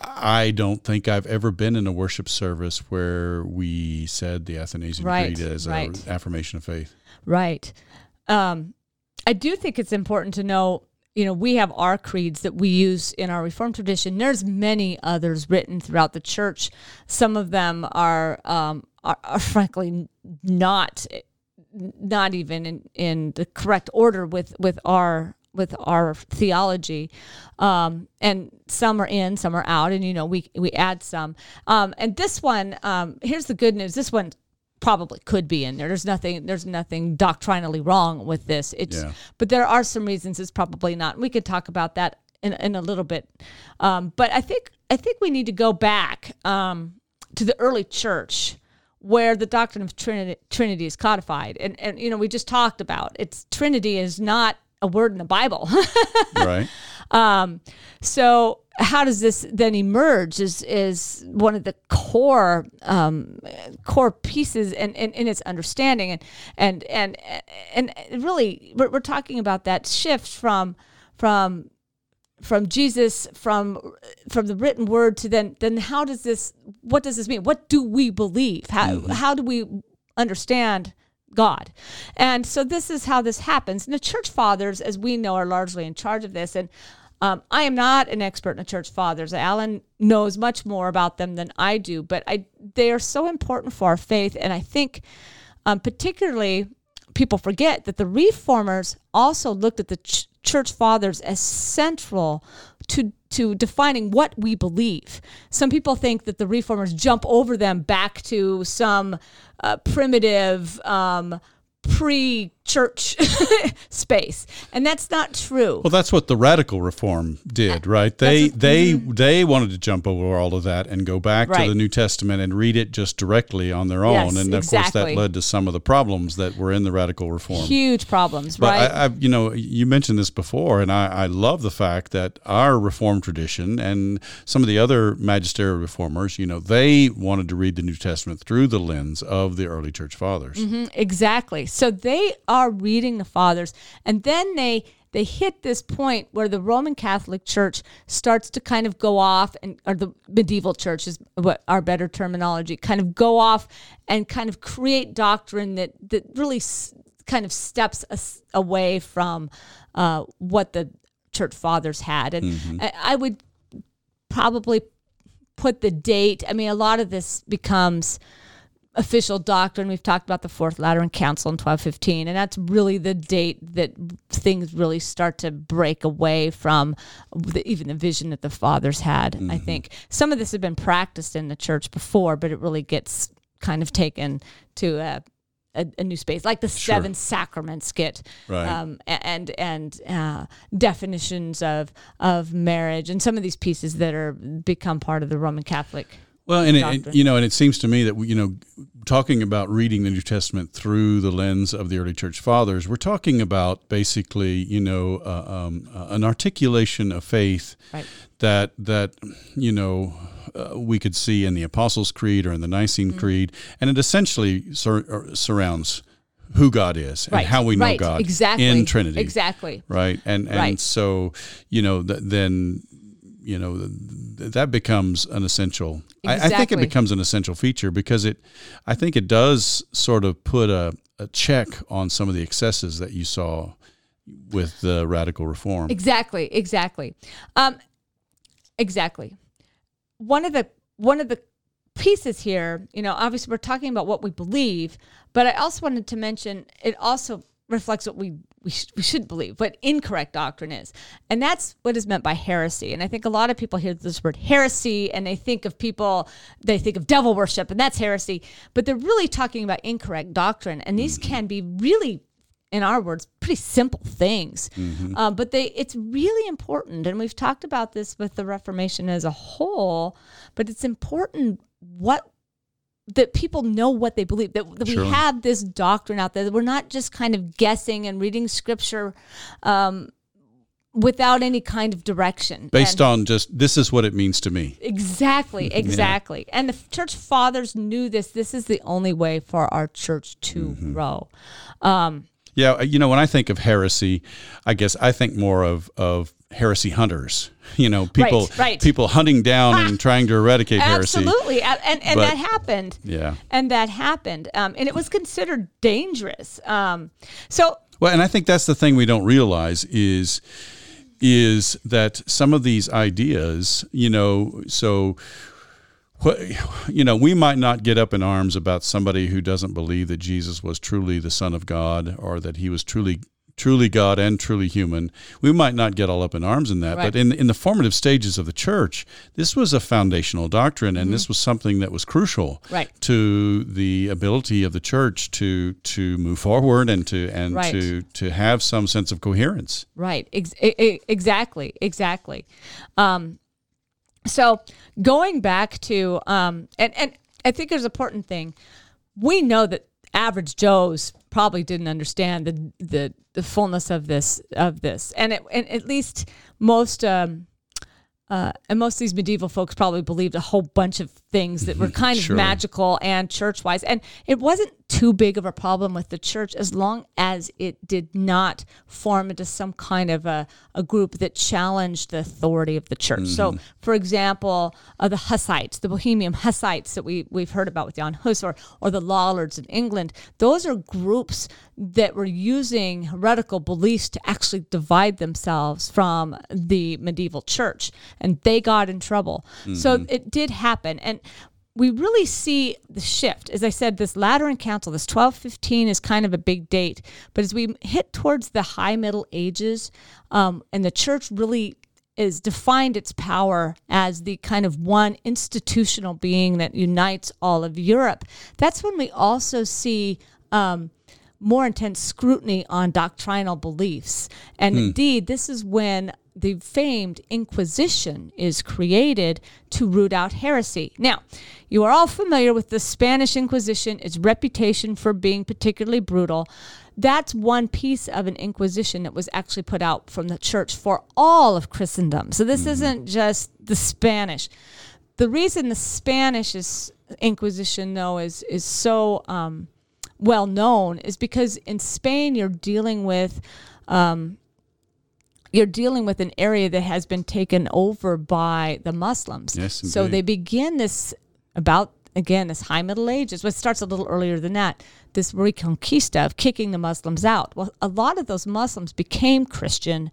Speaker 2: I don't think I've ever been in a worship service where we said the Athanasian
Speaker 1: Right,
Speaker 2: Creed as
Speaker 1: right.
Speaker 2: an affirmation of faith.
Speaker 1: Right. Um, I do think it's important to know, you know, we have our creeds that we use in our Reformed tradition. There's many others written throughout the church. Some of them are, um, are, are frankly not, not even in, in the correct order with, with our with our theology, um, and some are in, some are out, and you know we we add some. Um, and this one, um, here's the good news: this one probably could be in there. There's nothing there's nothing doctrinally wrong with this. It's
Speaker 2: Yeah.
Speaker 1: but there are some reasons it's probably not. We could talk about that in, in a little bit. Um, but I think I think we need to go back um, to the early church where the doctrine of Trinity, Trinity is codified. And and you know, we just talked about it's Trinity is not a word in the Bible.
Speaker 2: right?
Speaker 1: Um, so how does this then emerge is is one of the core um, core pieces in, in, in its understanding. And and and and really we're, we're talking about that shift from from from Jesus from from the written word to then then how does this what does this mean? What do we believe? How how do we understand God? And so this is how this happens. And the church fathers as we know are largely in charge of this. And um, I am not an expert in the church fathers Alan knows much more about them than I do but I they are so important for our faith and I think um, particularly people forget that the reformers also looked at the ch- church fathers as central to to defining what we believe. Some people think that the reformers jump over them back to some uh, primitive um, pre-church space, and that's not true.
Speaker 2: Well, that's what the radical reform did, right? They they they wanted to jump over all of that and go back
Speaker 1: mm-hmm. Right.
Speaker 2: to the New Testament and read it just directly on their own,
Speaker 1: Yes,
Speaker 2: and of course that led to some of the problems that were in the radical reform.
Speaker 1: Huge problems,
Speaker 2: But
Speaker 1: right?
Speaker 2: I, I, you know, you mentioned this before, and I, I love the fact that our reform tradition and some of the other magisterial reformers, you know, they wanted to read the New Testament through the lens of the early church fathers.
Speaker 1: Mm, Exactly. So they are reading the fathers, and then they they hit this point where the Roman Catholic Church starts to kind of go off, and or the medieval church is what our better terminology, kind of go off and kind of create doctrine that that really s- kind of steps us away from uh, what the church fathers had, and I, I would probably put the date. I mean, a lot of this becomes official doctrine. We've talked about the Fourth Lateran Council in 1215, and that's really the date that things really start to break away from the, even the vision that the fathers had. I think some of this had been practiced in the church before, but it really gets kind of taken to a, a, a new space, like the seven sacraments get,
Speaker 2: Right.
Speaker 1: um, and and uh, definitions of of marriage, and some of these pieces that are become part of the Roman Catholic.
Speaker 2: Well, and it, you know, and it seems to me that you know, talking about reading the New Testament through the lens of the early church fathers, we're talking about basically, you know, uh, um, uh, an articulation of faith right. that that you know uh, we could see in the Apostles' Creed or in the Nicene mm-hmm. Creed, and it essentially sur- surrounds who God is and
Speaker 1: right.
Speaker 2: how we know
Speaker 1: right.
Speaker 2: God
Speaker 1: exactly.
Speaker 2: in Trinity.
Speaker 1: Exactly.
Speaker 2: Right. And and right. so you know th- then you know th- that becomes an essential. Exactly. I, I, think it becomes an essential feature because it. I think it does sort of put a, a check on some of the excesses that you saw with the radical reform.
Speaker 1: Exactly. Exactly. Um, exactly. One of the one of the pieces here, you know, obviously we're talking about what we believe, but I also wanted to mention it also reflects what we we, sh- we shouldn't believe, what incorrect doctrine is. And that's what is meant by heresy. And I think a lot of people hear this word heresy and they think of people, they think of devil worship, and that's heresy. But they're really talking about incorrect doctrine. And these can be really in our words, pretty simple things. Mm-hmm. Uh, but they, it's really important, and we've talked about this with the Reformation as a whole. But it's important what that people know what they believe that, that sure. we have this doctrine out there that we're not just kind of guessing and reading scripture um, without any kind of direction
Speaker 2: based and on just this is what it means to me
Speaker 1: exactly exactly yeah. and the church fathers knew this this is the only way for our church to mm-hmm. grow um,
Speaker 2: yeah, uh, you know, when I think of heresy, I guess I think more of of heresy hunters. You know, people
Speaker 1: right, right.
Speaker 2: people hunting down ah, and trying to eradicate
Speaker 1: heresy. Absolutely, and and, and but, that happened.
Speaker 2: Yeah,
Speaker 1: and that happened, um, and it was considered dangerous. Um, so
Speaker 2: well, and I think that's the thing we don't realize is is that some of these ideas, you know, so you know, we might not get up in arms about somebody who doesn't believe that Jesus was truly the Son of God or that he was truly truly God and truly human. We might not get all up in arms in that, right. but in in the formative stages of the church, this was a foundational doctrine, and mm-hmm. this was something that was crucial
Speaker 1: right.
Speaker 2: to the ability of the church to to move forward and to and right. to to have some sense of coherence.
Speaker 1: Right. Ex- exactly. Exactly. Um, so going back to um, and and I think there's an important thing. We know that average Joes probably didn't understand the the, the fullness of this of this, and it, and at least most um, uh, and most of these medieval folks probably believed a whole bunch of things that were kind sure. of magical and church wise. And it wasn't too big of a problem with the church as long as it did not form into some kind of a, a group that challenged the authority of the church. Mm-hmm. So, for example, uh, the Hussites, the Bohemian Hussites that we, we've heard about with Jan Hus, or, or the Lollards in England, those are groups that were using heretical beliefs to actually divide themselves from the medieval church. And they got in trouble. Mm-hmm. So it did happen. And we really see the shift. As I said, this Lateran Council, this 1215 is kind of a big date. But as we hit towards the high Middle Ages, um, and the church really is defined its power as the kind of one institutional being that unites all of Europe, that's when we also see um, more intense scrutiny on doctrinal beliefs. And hmm. indeed, this is when the famed Inquisition is created to root out heresy. Now, you are all familiar with the Spanish Inquisition, its reputation for being particularly brutal. That's one piece of an Inquisition that was actually put out from the church for all of Christendom. So this mm-hmm. isn't just the Spanish. The reason the Spanish is, Inquisition, though, is is so um, well known is because in Spain you're dealing with um, you're dealing with an area that has been taken over by the Muslims.
Speaker 2: Yes,
Speaker 1: so they begin this about again this high Middle Ages. It starts a little earlier than that. This reconquista of kicking the Muslims out. Well, a lot of those Muslims became Christian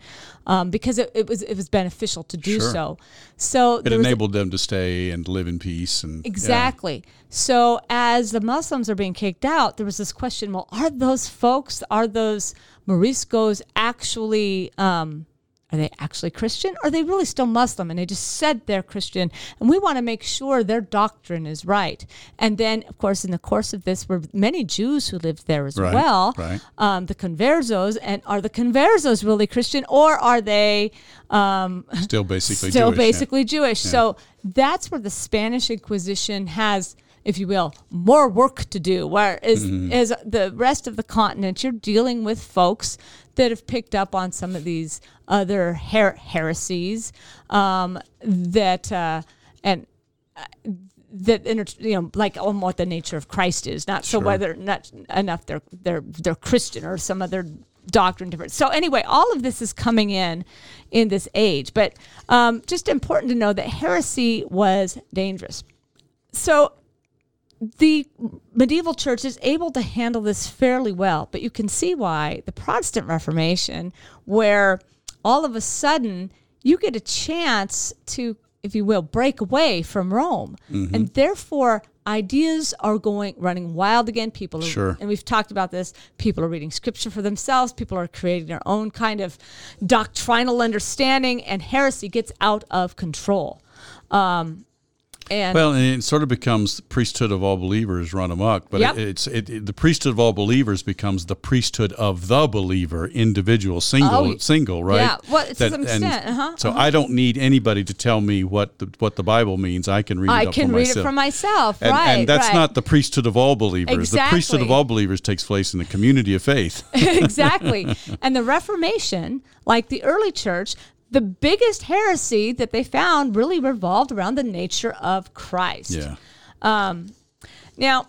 Speaker 1: um, because it, it, was it was beneficial to do sure. so. So
Speaker 2: it enabled them to stay and live in peace and
Speaker 1: exactly. Yeah. So as the Muslims are being kicked out, there was this question: Well, are those folks? Are those Moriscos actually um, are they actually Christian? Are they really still Muslim and they just said they're Christian? And we want to make sure their doctrine is right. And then, of course, in the course of this, were many Jews who lived there as
Speaker 2: Right,
Speaker 1: well.
Speaker 2: right.
Speaker 1: Um, the conversos, and are the conversos really Christian, or are they um,
Speaker 2: Still basically
Speaker 1: still
Speaker 2: Jewish, yeah.
Speaker 1: basically Jewish. So that's where the Spanish Inquisition has, if you will, more work to do. Whereas
Speaker 2: Mm-hmm.
Speaker 1: as the rest of the continent, you're dealing with folks that have picked up on some of these other her- heresies um, that uh, and uh, that you know like on what the nature of Christ is, not so
Speaker 2: Sure.
Speaker 1: whether not enough they're they're they're Christian or some other doctrine different. So anyway, all of this is coming in in this age, but um, just important to know that heresy was dangerous. So the medieval church is able to handle this fairly well, but you can see why the Protestant Reformation, where all of a sudden you get a chance to, if you will, break away from Rome, and therefore ideas are going running wild again. People, are,
Speaker 2: Sure.
Speaker 1: and we've talked about this. People are reading scripture for themselves. People are creating their own kind of doctrinal understanding, and heresy gets out of control. Um, and
Speaker 2: Well, and it sort of becomes the priesthood of all believers run amok, but
Speaker 1: Yep.
Speaker 2: it, it's it, it- the priesthood of all believers becomes the priesthood of the believer, individual, single,
Speaker 1: Oh,
Speaker 2: single, right?
Speaker 1: yeah. Well, to some extent, uh-huh,
Speaker 2: So I don't need anybody to tell me what the, what the Bible means. I can read
Speaker 1: I
Speaker 2: it
Speaker 1: can
Speaker 2: for
Speaker 1: read
Speaker 2: myself.
Speaker 1: it for myself,
Speaker 2: and,
Speaker 1: right?
Speaker 2: and that's
Speaker 1: right.
Speaker 2: not the priesthood of all believers. The priesthood of all believers takes place in the community of faith.
Speaker 1: exactly. And the Reformation, like the early church, the biggest heresy that they found really revolved around the nature of Christ.
Speaker 2: yeah.
Speaker 1: Now,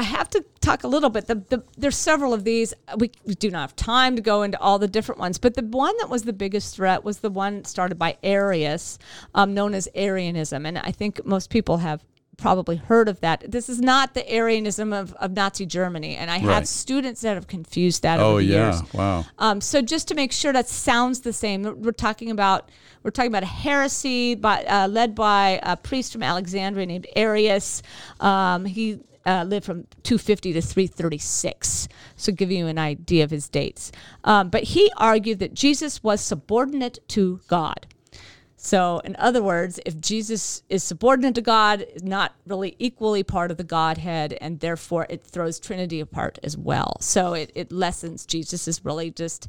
Speaker 1: I have to talk a little bit. The, the, there's several of these. We, we do not have time to go into all the different ones, but the one that was the biggest threat was the one started by Arius, um, known as Arianism. And I think most people have probably heard of that. This is not the Arianism of, of Nazi Germany. And I have students that have confused that
Speaker 2: Oh
Speaker 1: over the
Speaker 2: yeah.
Speaker 1: years.
Speaker 2: Wow.
Speaker 1: Um, so just to make sure that sounds the same, we're talking about we're talking about a heresy by, uh, led by a priest from Alexandria named Arius. Um, he uh, lived from 250 to 336. So give you an idea of his dates. Um, but he argued that Jesus was subordinate to God. So, in other words, if Jesus is subordinate to God, not really equally part of the Godhead, and therefore it throws Trinity apart as well. So it, it lessens Jesus is really just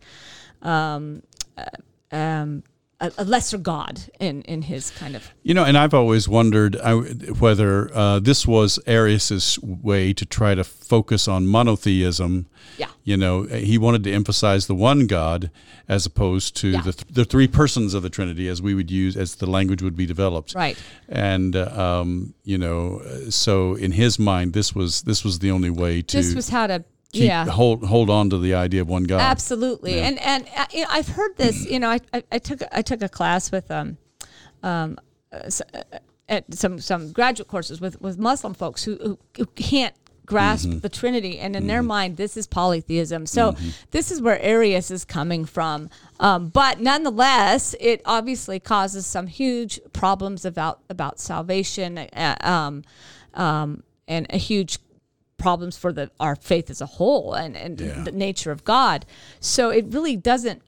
Speaker 1: um, uh, um, a, a lesser God in, in his kind of
Speaker 2: You know, and I've always wondered I, whether uh, this was Arius's way to try to focus on monotheism.
Speaker 1: Yeah.
Speaker 2: You know, he wanted to emphasize the one God as opposed to
Speaker 1: Yeah.
Speaker 2: the, th- the three persons of the Trinity, as we would use, as the language would be developed.
Speaker 1: Right.
Speaker 2: And uh, um, you know, so in his mind, this was this was the only way to
Speaker 1: this was how to
Speaker 2: keep,
Speaker 1: yeah
Speaker 2: hold hold on to the idea of one God.
Speaker 1: Absolutely, and and uh, you know, I've heard this. You know, I, I, I took I took a class with um, um, uh, uh, at some some graduate courses with with Muslim folks who who, who can't grasp
Speaker 2: Mm-hmm.
Speaker 1: the Trinity, and in their mind, this is polytheism. So
Speaker 2: Mm-hmm.
Speaker 1: this is where Arius is coming from. Um, but nonetheless, it obviously causes some huge problems about about salvation. Uh, um, um, and a huge problems for the our faith as a whole and, and
Speaker 2: Yeah.
Speaker 1: the nature of God. So it really doesn't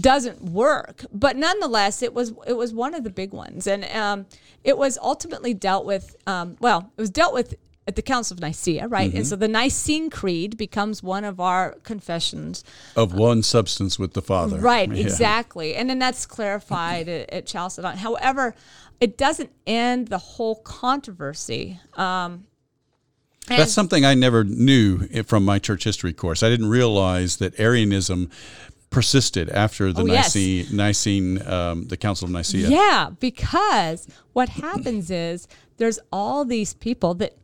Speaker 1: doesn't work. But nonetheless, it was it was one of the big ones, and um, it was ultimately dealt with. Um, well, it was dealt with at the Council of Nicaea, right?
Speaker 2: Mm-hmm.
Speaker 1: And so the Nicene Creed becomes one of our confessions.
Speaker 2: of one substance with the Father.
Speaker 1: Right,
Speaker 2: Yeah.
Speaker 1: exactly. And then that's clarified at, at Chalcedon. However, it doesn't end the whole controversy. Um, and-
Speaker 2: That's something I never knew from my church history course. I didn't realize that Arianism persisted after the
Speaker 1: Oh, yes.
Speaker 2: Nicene, Nicene um, the Council of Nicaea.
Speaker 1: Yeah, because what happens is there's all these people that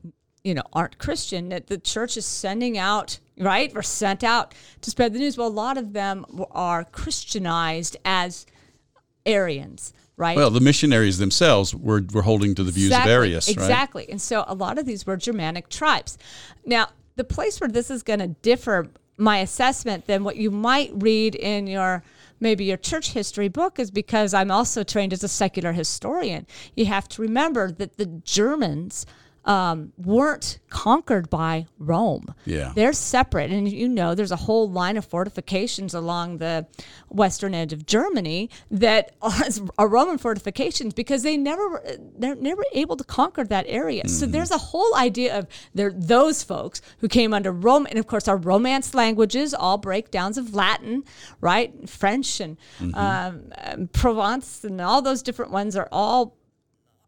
Speaker 1: you know aren't Christian that the church is sending out, right? Or sent out to spread the news. Well, a lot of them are Christianized as Arians, right?
Speaker 2: Well, the missionaries themselves were, were holding to the views
Speaker 1: exactly,
Speaker 2: of Arius, right?
Speaker 1: Exactly. And so a lot of these were Germanic tribes. Now, the place where this is going to differ, my assessment, than what you might read in your maybe your church history book is because I'm also trained as a secular historian. You have to remember that the Germans um, weren't conquered by Rome.
Speaker 2: Yeah.
Speaker 1: They're separate. And you know, there's a whole line of fortifications along the western edge of Germany that are Roman fortifications because they never, they're never able to conquer that area. Mm-hmm. So there's a whole idea of there, those folks who came under Rome. And of course, our Romance languages, all breakdowns of Latin, right? French and mm-hmm. um, Provence and all those different ones are all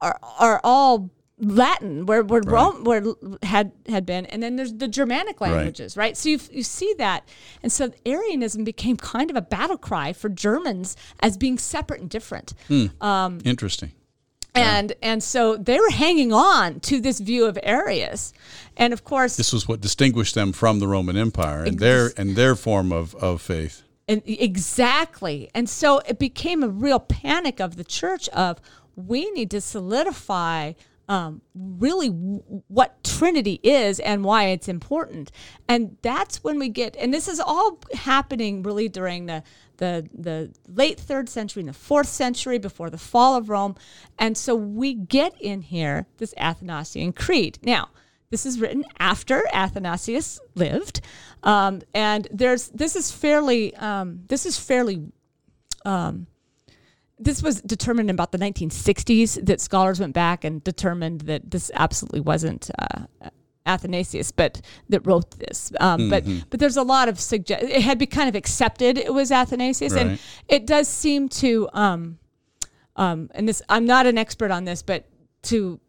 Speaker 1: are, are all Latin, where where right. Rome where had had been, and then there's the Germanic languages, right? right? So you you see that, and so Arianism became kind of a battle cry for Germans as being separate and different.
Speaker 2: Hmm. Um, Interesting.
Speaker 1: And yeah. and so they were hanging on to this view of Arius, and of course
Speaker 2: this was what distinguished them from the Roman Empire and ex- their and their form of of faith.
Speaker 1: And exactly, and so it became a real panic of the church of we need to solidify um, really w- what Trinity is and why it's important. And that's when we get, and this is all happening really during the the the late third century and the fourth century before the fall of Rome. And so we get in here this Athanasian Creed. Now, this is written after Athanasius lived, um, and there's this is fairly um, this is fairly um, this was determined in about the 1960s that scholars went back and determined that this absolutely wasn't uh, Athanasius, but that wrote this. Um, mm-hmm. But but there's a lot of suggest. It had been kind of accepted it was Athanasius, right. and it does seem to. Um, um, and this I'm not an expert on this, but to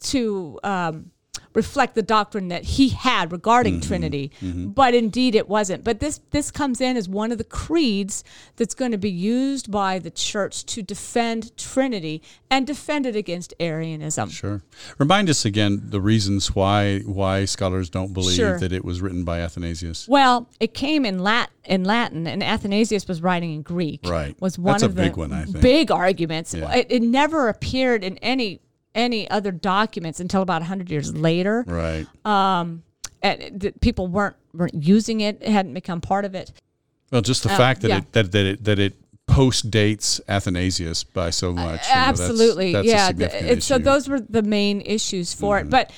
Speaker 1: to um, reflect the doctrine that he had regarding mm-hmm. Trinity, mm-hmm. but indeed it wasn't. But this this comes in as one of the creeds that's going to be used by the church to defend Trinity and defend it against Arianism.
Speaker 2: Sure. Remind us again the reasons why why scholars don't believe sure. that it was written by Athanasius.
Speaker 1: Well, it came in Latin in Latin, and Athanasius was writing in Greek.
Speaker 2: Right,
Speaker 1: was one
Speaker 2: That's
Speaker 1: of
Speaker 2: the
Speaker 1: big
Speaker 2: one,
Speaker 1: big arguments. Yeah. It, it, never appeared in any any other documents until about 100 years later.
Speaker 2: Right.
Speaker 1: Um, and people weren't weren't using it, it hadn't become part of it.
Speaker 2: Well, just the uh, fact that yeah. it that, that it that it post dates Athanasius by so much. Uh,
Speaker 1: absolutely,
Speaker 2: know, that's, that's
Speaker 1: yeah. so those were the main issues for mm-hmm. it. But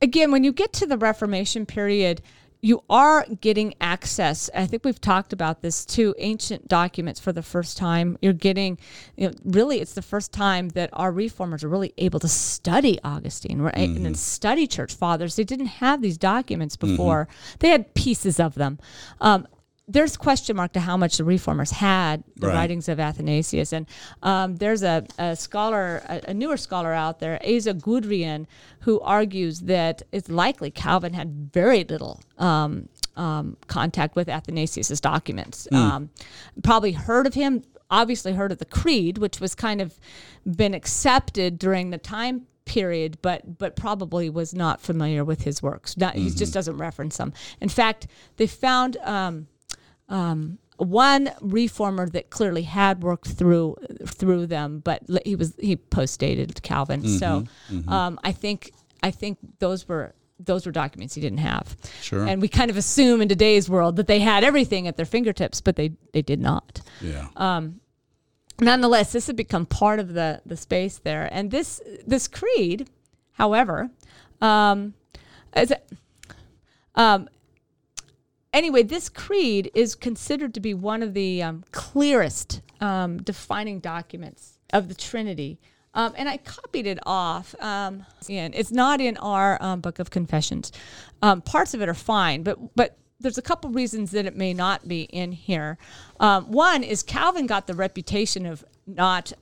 Speaker 1: again, when you get to the Reformation period, you are getting access. I think we've talked about this to ancient documents for the first time. You're getting, you know, really, it's the first time that our reformers are really able to study Augustine right? Mm-hmm. and study church fathers. They didn't have these documents mm-hmm. before, mm-hmm. they had pieces of them. Um, there's question mark to how much the reformers had the right. writings of Athanasius, and um, there's a, a scholar, a, a, newer scholar out there, Asa Gudrian, who argues that it's likely Calvin had very little um, um, contact with Athanasius's documents. Mm. probably heard of him, obviously heard of the Creed, which was kind of been accepted during the time period, but but probably was not familiar with his works. Not, mm-hmm. He just doesn't reference them. In fact, they found um, um, one reformer that clearly had worked through through them, but he was he post dated Calvin. Mm-hmm, so mm-hmm. Um, I think I think those were those were documents he didn't have.
Speaker 2: Sure.
Speaker 1: And we kind of assume in today's world that they had everything at their fingertips, but they they did not.
Speaker 2: Yeah.
Speaker 1: Um, nonetheless, this had become part of the the space there, and this this creed, however, um, is. Um, anyway, this creed is considered to be one of the um, clearest um, defining documents of the Trinity. Um, and I copied it off. Um, and it's not in our um, book of confessions. Um, parts of it are fine, but but there's a couple reasons that it may not be in here. one is Calvin got the reputation of not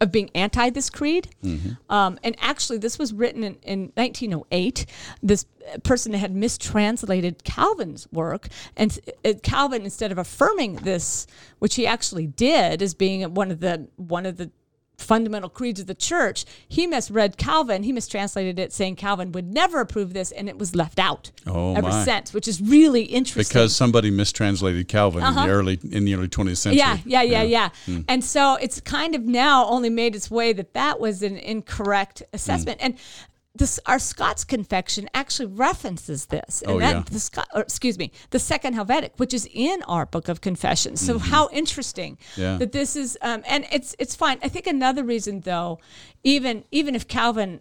Speaker 1: of being anti this creed. Mm-hmm. Um, and actually, this was written in, in 1908. This person had mistranslated Calvin's work, and uh, Calvin, instead of affirming this, which he actually did as being one of the one of the fundamental creeds of the church, he misread Calvin. He mistranslated it, saying Calvin would never approve this, and it was left out
Speaker 2: oh,
Speaker 1: ever
Speaker 2: my.
Speaker 1: since, which is really interesting.
Speaker 2: Because somebody mistranslated Calvin uh-huh. in the early in the early 20th century.
Speaker 1: Yeah, yeah, yeah, yeah. yeah. Mm. And so it's kind of now only made its way that that was an incorrect assessment. Mm. And this our Scots Confession actually references this, and
Speaker 2: oh,
Speaker 1: that
Speaker 2: yeah.
Speaker 1: the Scot, or, excuse me, the Second Helvetic, which is in our Book of Confessions. So mm-hmm. how interesting
Speaker 2: yeah.
Speaker 1: that this is, um, and it's it's fine. I think another reason, though, even even if Calvin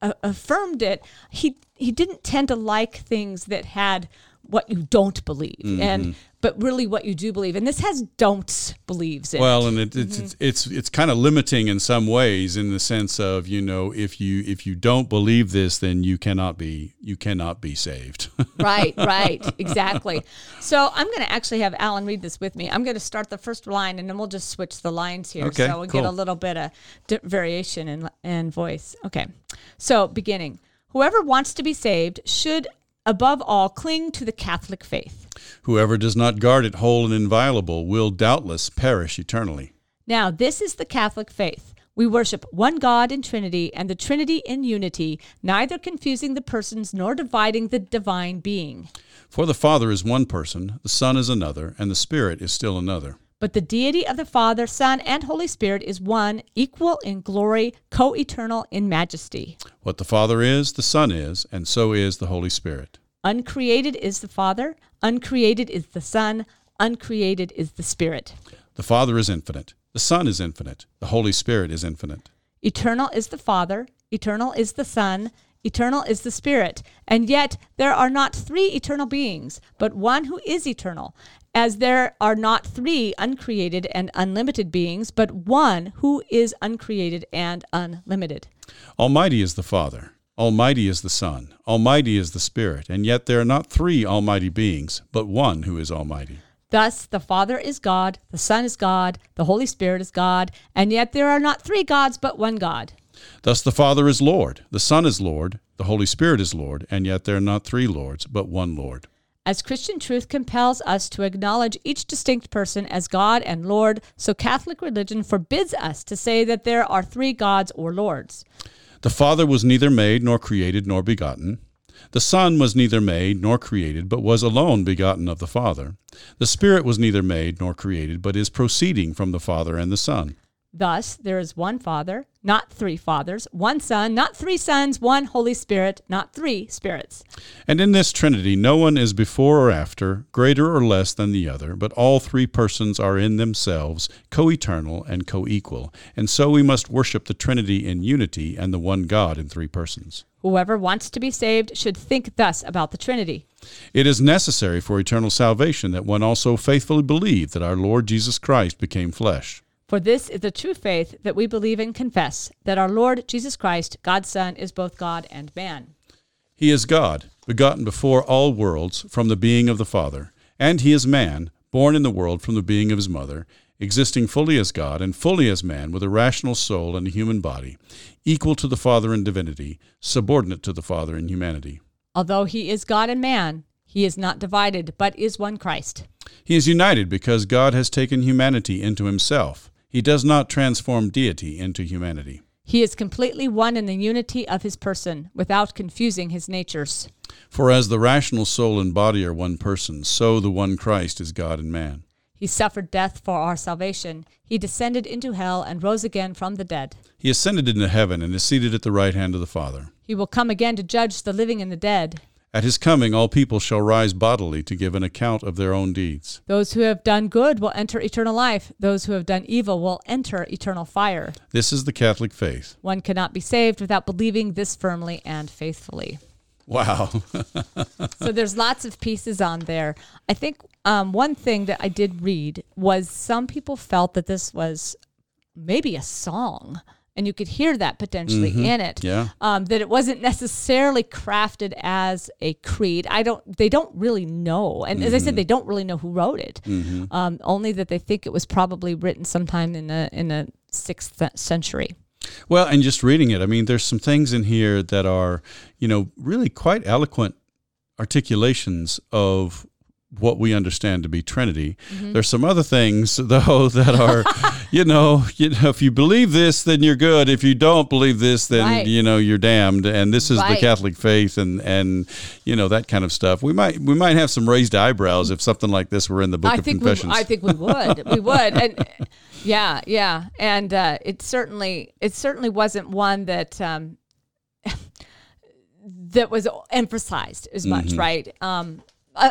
Speaker 1: affirmed it, he he didn't tend to like things that had what you don't believe.
Speaker 2: Mm-hmm.
Speaker 1: and but really what you do believe and this has don'ts believes in
Speaker 2: Well, and it, it's,
Speaker 1: Mm-hmm.
Speaker 2: it's it's it's kind of limiting in some ways, in the sense of you know if you if you don't believe this, then you cannot be you cannot be saved.
Speaker 1: right right exactly. So i'm going to actually have alan read this with me. I'm going to start the first line and then we'll just switch the lines here.
Speaker 2: Okay,
Speaker 1: so we'll get a little bit of di- variation in, in voice. Okay so beginning. Whoever wants to be saved should above all cling to the catholic faith
Speaker 2: Whoever does not guard it whole and inviolable will doubtless perish eternally.
Speaker 1: Now, this is the Catholic faith. We worship one God in Trinity and the Trinity in unity, neither confusing the persons nor dividing the divine being.
Speaker 2: For the Father is one person, the Son is another, and the Spirit is still another.
Speaker 1: But the deity of the Father, Son, and Holy Spirit is one, equal in glory, co eternal in majesty.
Speaker 2: What the Father is, the Son is, and so is the Holy Spirit.
Speaker 1: Uncreated is the Father, uncreated is the Son, uncreated is the Spirit.
Speaker 2: The Father is infinite, the Son is infinite, the Holy Spirit is infinite.
Speaker 1: Eternal is the Father, eternal is the Son, eternal is the Spirit. And yet there are not three eternal beings, but one who is eternal. As there are not three uncreated and unlimited beings, but one who is uncreated and unlimited.
Speaker 2: Almighty is the Father, Almighty is the Son, Almighty is the Spirit, and yet there are not three Almighty beings, but one who is Almighty.
Speaker 1: Thus, the Father is God, the Son is God, the Holy Spirit is God, and yet there are not three gods, but one God.
Speaker 2: Thus the Father is Lord, the Son is Lord, the Holy Spirit is Lord, and yet there are not three Lords, but one Lord.
Speaker 1: As Christian truth compels us to acknowledge each distinct person as God and Lord, so Catholic religion forbids us to say that there are three gods or lords.
Speaker 2: The Father was neither made, nor created, nor begotten. The Son was neither made, nor created, but was alone begotten of the Father. The Spirit was neither made, nor created, but is proceeding from the Father and the Son.
Speaker 1: Thus, there is one Father, not three fathers, one Son, not three sons, one Holy Spirit, not three spirits.
Speaker 2: And in this Trinity, no one is before or after, greater or less than the other, but all three persons are in themselves co eternal and co equal. And so we must worship the Trinity in unity and the one God in three persons.
Speaker 1: Whoever wants to be saved should think thus about the Trinity.
Speaker 2: It is necessary for eternal salvation that one also faithfully believe that our Lord Jesus Christ became flesh.
Speaker 1: For this is the true faith that we believe and confess that our Lord Jesus Christ, God's Son, is both God and man.
Speaker 2: He is God, begotten before all worlds from the being of the Father, and he is man, born in the world from the being of his mother, existing fully as God and fully as man with a rational soul and a human body, equal to the Father in divinity, subordinate to the Father in humanity.
Speaker 1: Although he is God and man, he is not divided, but is one Christ.
Speaker 2: He is united because God has taken humanity into himself. He does not transform deity into humanity.
Speaker 1: He is completely one in the unity of his person, without confusing his natures.
Speaker 2: For as the rational soul and body are one person, so the one Christ is God and man.
Speaker 1: He suffered death for our salvation. He descended into hell and rose again from the dead.
Speaker 2: He ascended into heaven and is seated at the right hand of the Father.
Speaker 1: He will come again to judge the living and the dead.
Speaker 2: At his coming, all people shall rise bodily to give an account of their own deeds.
Speaker 1: Those who have done good will enter eternal life. Those who have done evil will enter eternal fire.
Speaker 2: This is the Catholic faith.
Speaker 1: One cannot be saved without believing this firmly and faithfully.
Speaker 2: Wow.
Speaker 1: so there's lots of pieces on there. I think um, one thing that I did read was some people felt that this was maybe a song. And you could hear that potentially in it.
Speaker 2: Yeah.
Speaker 1: Um, that it wasn't necessarily crafted as a creed. I don't. They don't really know. And as I said, they don't really know who wrote it. Um, only that they think it was probably written sometime in the in the sixth century.
Speaker 2: well, and just reading it, I mean, there's some things in here that are, you know, really quite eloquent articulations of what we understand to be Trinity. There's some other things though that are, you know, you know, if you believe this, then you're good. If you don't believe this, then
Speaker 1: Right.
Speaker 2: you know you're damned. And this is the Catholic faith, and and you know that kind of stuff. We might we might have some raised eyebrows if something like this were in the Book
Speaker 1: I
Speaker 2: of
Speaker 1: think
Speaker 2: Confessions.
Speaker 1: we, I think we would. we would. And yeah, yeah. And uh, it certainly it certainly wasn't one that um, that was emphasized as much,
Speaker 2: Mm-hmm.
Speaker 1: right? Um,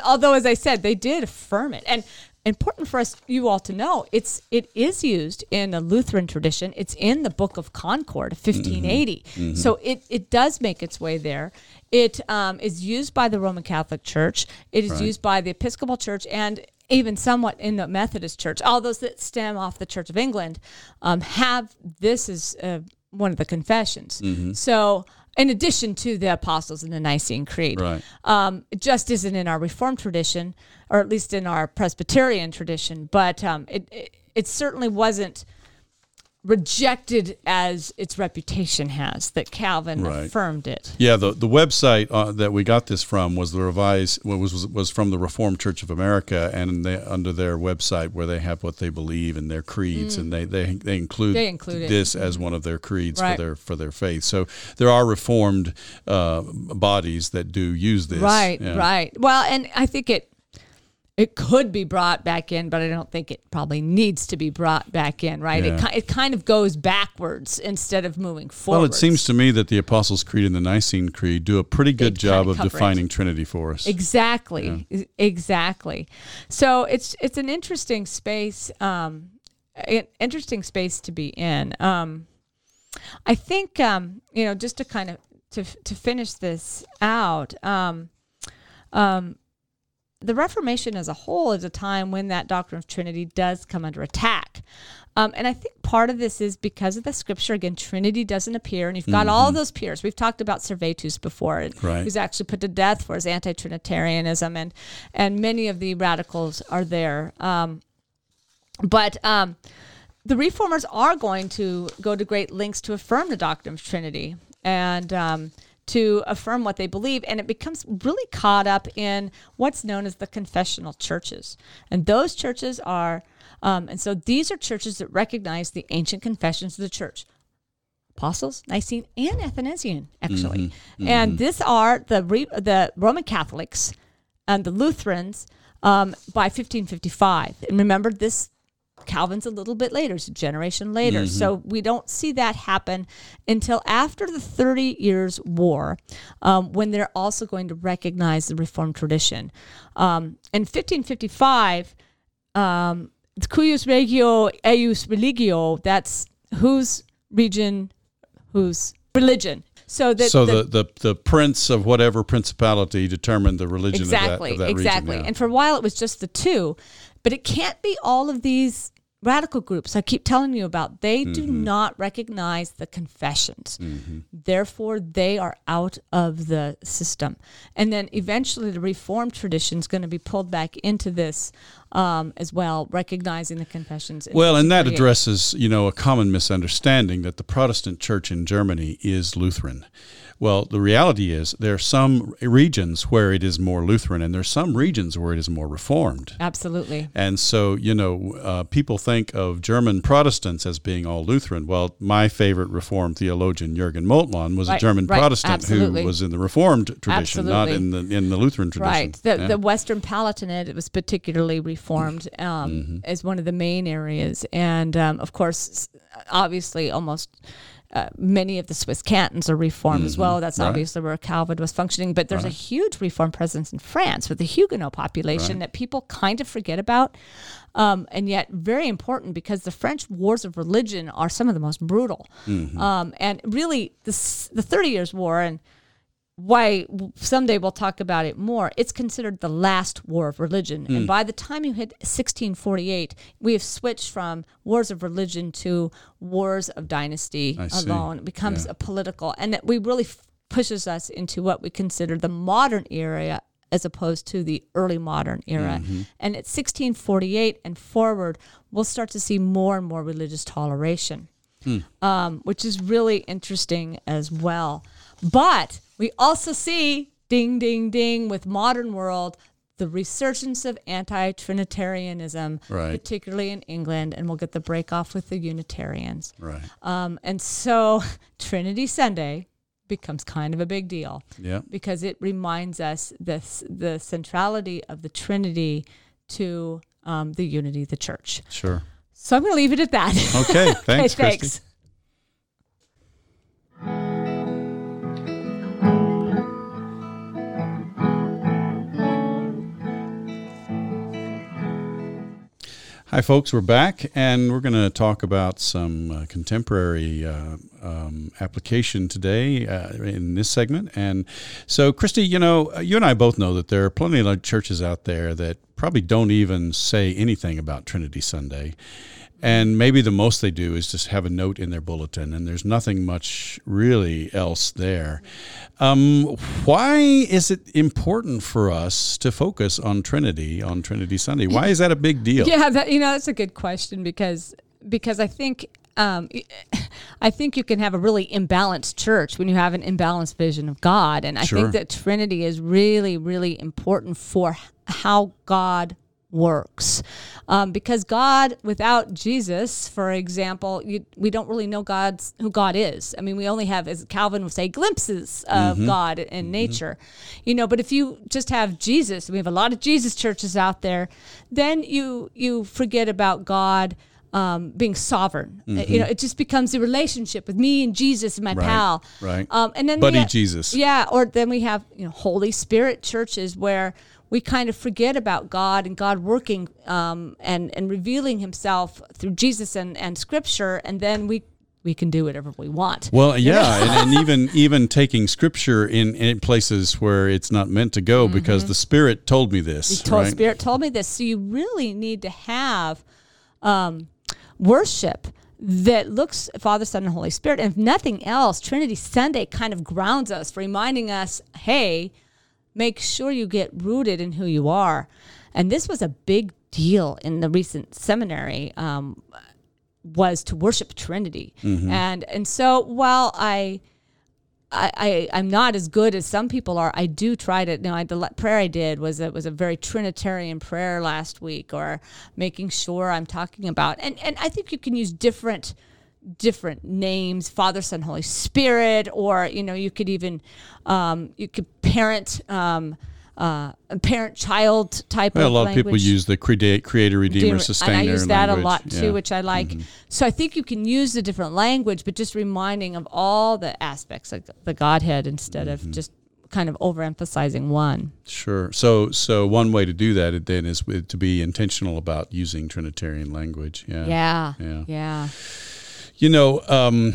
Speaker 1: although, as I said, they did affirm it, and important for us you all to know it's it is used in the lutheran tradition. It's in the book of concord 1580 mm-hmm. so it it does make its way there. It um, is used by the roman catholic church. It is right. used by the episcopal church and even somewhat in the methodist church. All those that stem off the church of england um, have this is uh, one of the confessions. Mm-hmm. so in addition to the apostles and the Nicene Creed.
Speaker 2: Right.
Speaker 1: Um, it just isn't in our Reformed tradition, or at least in our Presbyterian tradition, but um, it, it, it certainly wasn't rejected as its reputation has that Calvin right. affirmed it.
Speaker 2: Yeah, the the website uh, that we got this from was the revised was was, was from the Reformed Church of America and they under their website where they have what they believe and their creeds mm. and they, they they include
Speaker 1: they include
Speaker 2: this
Speaker 1: it.
Speaker 2: as one of their creeds right. for their for their faith. So there are reformed uh, bodies that do use this.
Speaker 1: Right, yeah. right. Well, and I think it it could be brought back in, but I don't think it probably needs to be brought back in, right? Yeah. It, it kind of goes backwards instead of moving forward.
Speaker 2: Well, it seems to me that the Apostles' Creed and the Nicene Creed do a pretty good they job of defining it. Trinity for us.
Speaker 1: Exactly, yeah. exactly. So it's it's an interesting space, um, an interesting space to be in. Um, I think um, you know just to kind of to to finish this out. Um, um, the Reformation as a whole is a time when that doctrine of Trinity does come under attack. Um, and I think part of this is because of the scripture. Again, Trinity doesn't appear, and you've got mm-hmm. all those peers. We've talked about Servetus before,
Speaker 2: right.
Speaker 1: who's actually put to death for his anti-Trinitarianism, and and many of the radicals are there. Um, but um, the reformers are going to go to great lengths to affirm the doctrine of Trinity, and um, to affirm what they believe. And it becomes really caught up in what's known as the confessional churches. And those churches are, um, and so these are churches that recognize the ancient confessions of the church. Apostles, Nicene, and Athanasian, actually, mm-hmm, mm-hmm. and this are the the Roman Catholics and the Lutherans um, by 1555. And remember, this Calvin's a little bit later, it's a generation later. Mm-hmm. So we don't see that happen until after the 30 Years' War, um, when they're also going to recognize the Reformed tradition. Um, in 1555, um, cuius regio eius religio, that's whose region, whose religion. So, that
Speaker 2: so the, the, the, the, prince of whatever principality determined the religion
Speaker 1: exactly,
Speaker 2: of that, of that
Speaker 1: exactly.
Speaker 2: Region,
Speaker 1: And for a while it was just the two, but it can't be all of these radical groups I keep telling you about, they mm-hmm. do not recognize the confessions. Mm-hmm. Therefore, they are out of the system. And then eventually, the Reformed tradition is going to be pulled back into this um, as well, recognizing the confessions.
Speaker 2: Well, and that addresses, you know, a common misunderstanding that the Protestant church in Germany is Lutheran. Well, the reality is there are some regions where it is more Lutheran, and there are some regions where it is more Reformed.
Speaker 1: Absolutely.
Speaker 2: And so, you know, uh, people think of German Protestants as being all Lutheran. Well, my favorite Reformed theologian, Jürgen Moltmann, was right, a German right, Protestant
Speaker 1: absolutely.
Speaker 2: who was in the Reformed tradition,
Speaker 1: absolutely.
Speaker 2: not in the in the Lutheran tradition.
Speaker 1: Right. The, yeah. the Western Palatinate it was particularly Reformed um, mm-hmm. as one of the main areas, and um, of course, obviously, almost uh, many of the Swiss cantons are reformed mm-hmm. as well. That's right. obviously where Calvin was functioning. But there's right. a huge reform presence in France with the Huguenot population right. that people kind of forget about. Um, and yet very important because the French wars of religion are some of the most brutal. Mm-hmm. Um, and really, the, the Thirty Years' War and why someday we'll talk about it more. It's considered the last war of religion. Mm. And by the time you hit 1648, we have switched from wars of religion to wars of dynasty I alone. See. It becomes yeah. a political, and that we really f- pushes us into what we consider the modern era as opposed to the early modern era. Mm-hmm. And at 1648 and forward, we'll start to see more and more religious toleration, mm. um, which is really interesting as well. But we also see, ding, ding, ding, with modern world, the resurgence of anti-Trinitarianism,
Speaker 2: right.
Speaker 1: particularly in England, and we'll get the break off with the Unitarians.
Speaker 2: Right.
Speaker 1: Um, and so Trinity Sunday becomes kind of a big deal.
Speaker 2: Yeah.
Speaker 1: Because it reminds us this the centrality of the Trinity to um, the unity of the church.
Speaker 2: Sure.
Speaker 1: So I'm going to leave it at that.
Speaker 2: Okay. Thanks,
Speaker 1: okay, thanks.
Speaker 2: Hi, folks. We're back, and we're going to talk about some uh, contemporary uh, um, application today uh, in this segment. And so, Christy, you know, you and I both know that there are plenty of churches out there that probably don't even say anything about Trinity Sunday. And maybe the most they do is just have a note in their bulletin, and there's nothing much really else there. Um, why is it important for us to focus on Trinity on Trinity Sunday? Why is that a big deal?
Speaker 1: Yeah, that, you know that's a good question because because I think um, I think you can have a really imbalanced church when you have an imbalanced vision of God, and I
Speaker 2: Sure.
Speaker 1: think that Trinity is really really important for how God works. Um, because God without Jesus for example you, we don't really know God's who God is. I mean we only have as Calvin would say glimpses of God in nature. You know but if you just have Jesus we have a lot of Jesus churches out there then you you forget about God um, being sovereign. Uh, you know it just becomes a relationship with me and Jesus and my
Speaker 2: Right,
Speaker 1: pal.
Speaker 2: right.
Speaker 1: um, and then
Speaker 2: Buddy
Speaker 1: we ha-
Speaker 2: Jesus.
Speaker 1: yeah, or then we have you know Holy Spirit churches where we kind of forget about God and God working um, and and revealing Himself through Jesus and and Scripture, and then we we can do whatever we want.
Speaker 2: Well, yeah, and, and even even taking scripture in, in places where it's not meant to go because the Spirit told me this.
Speaker 1: The
Speaker 2: right?
Speaker 1: Spirit told me this. So you really need to have um, worship that looks Father, Son, and Holy Spirit. And if nothing else, Trinity Sunday kind of grounds us, reminding us, hey, make sure you get rooted in who you are. And this was a big deal in the recent seminary. Um, was to worship Trinity, and and so while I I, I I'm not as good as some people are. I do try to. You know, I, the prayer I did was it was a very Trinitarian prayer last week, or making sure I'm talking about. And and I think you can use different different names, Father, Son, Holy Spirit, or you know you could even um, you could parent. Um, uh, parent child type
Speaker 2: Well, a
Speaker 1: of
Speaker 2: lot of people use the create, creator, redeemer, sustainer.
Speaker 1: and I use that
Speaker 2: language.
Speaker 1: a lot too,
Speaker 2: Yeah. Mm-hmm.
Speaker 1: which I like. So I think you can use the different language, but just reminding of all the aspects of the Godhead instead
Speaker 2: Mm-hmm.
Speaker 1: of just kind of overemphasizing one.
Speaker 2: Sure. So, so one way to do that then is with, to be intentional about using Trinitarian language. Yeah.
Speaker 1: Yeah,
Speaker 2: Yeah.
Speaker 1: yeah,
Speaker 2: You know, um,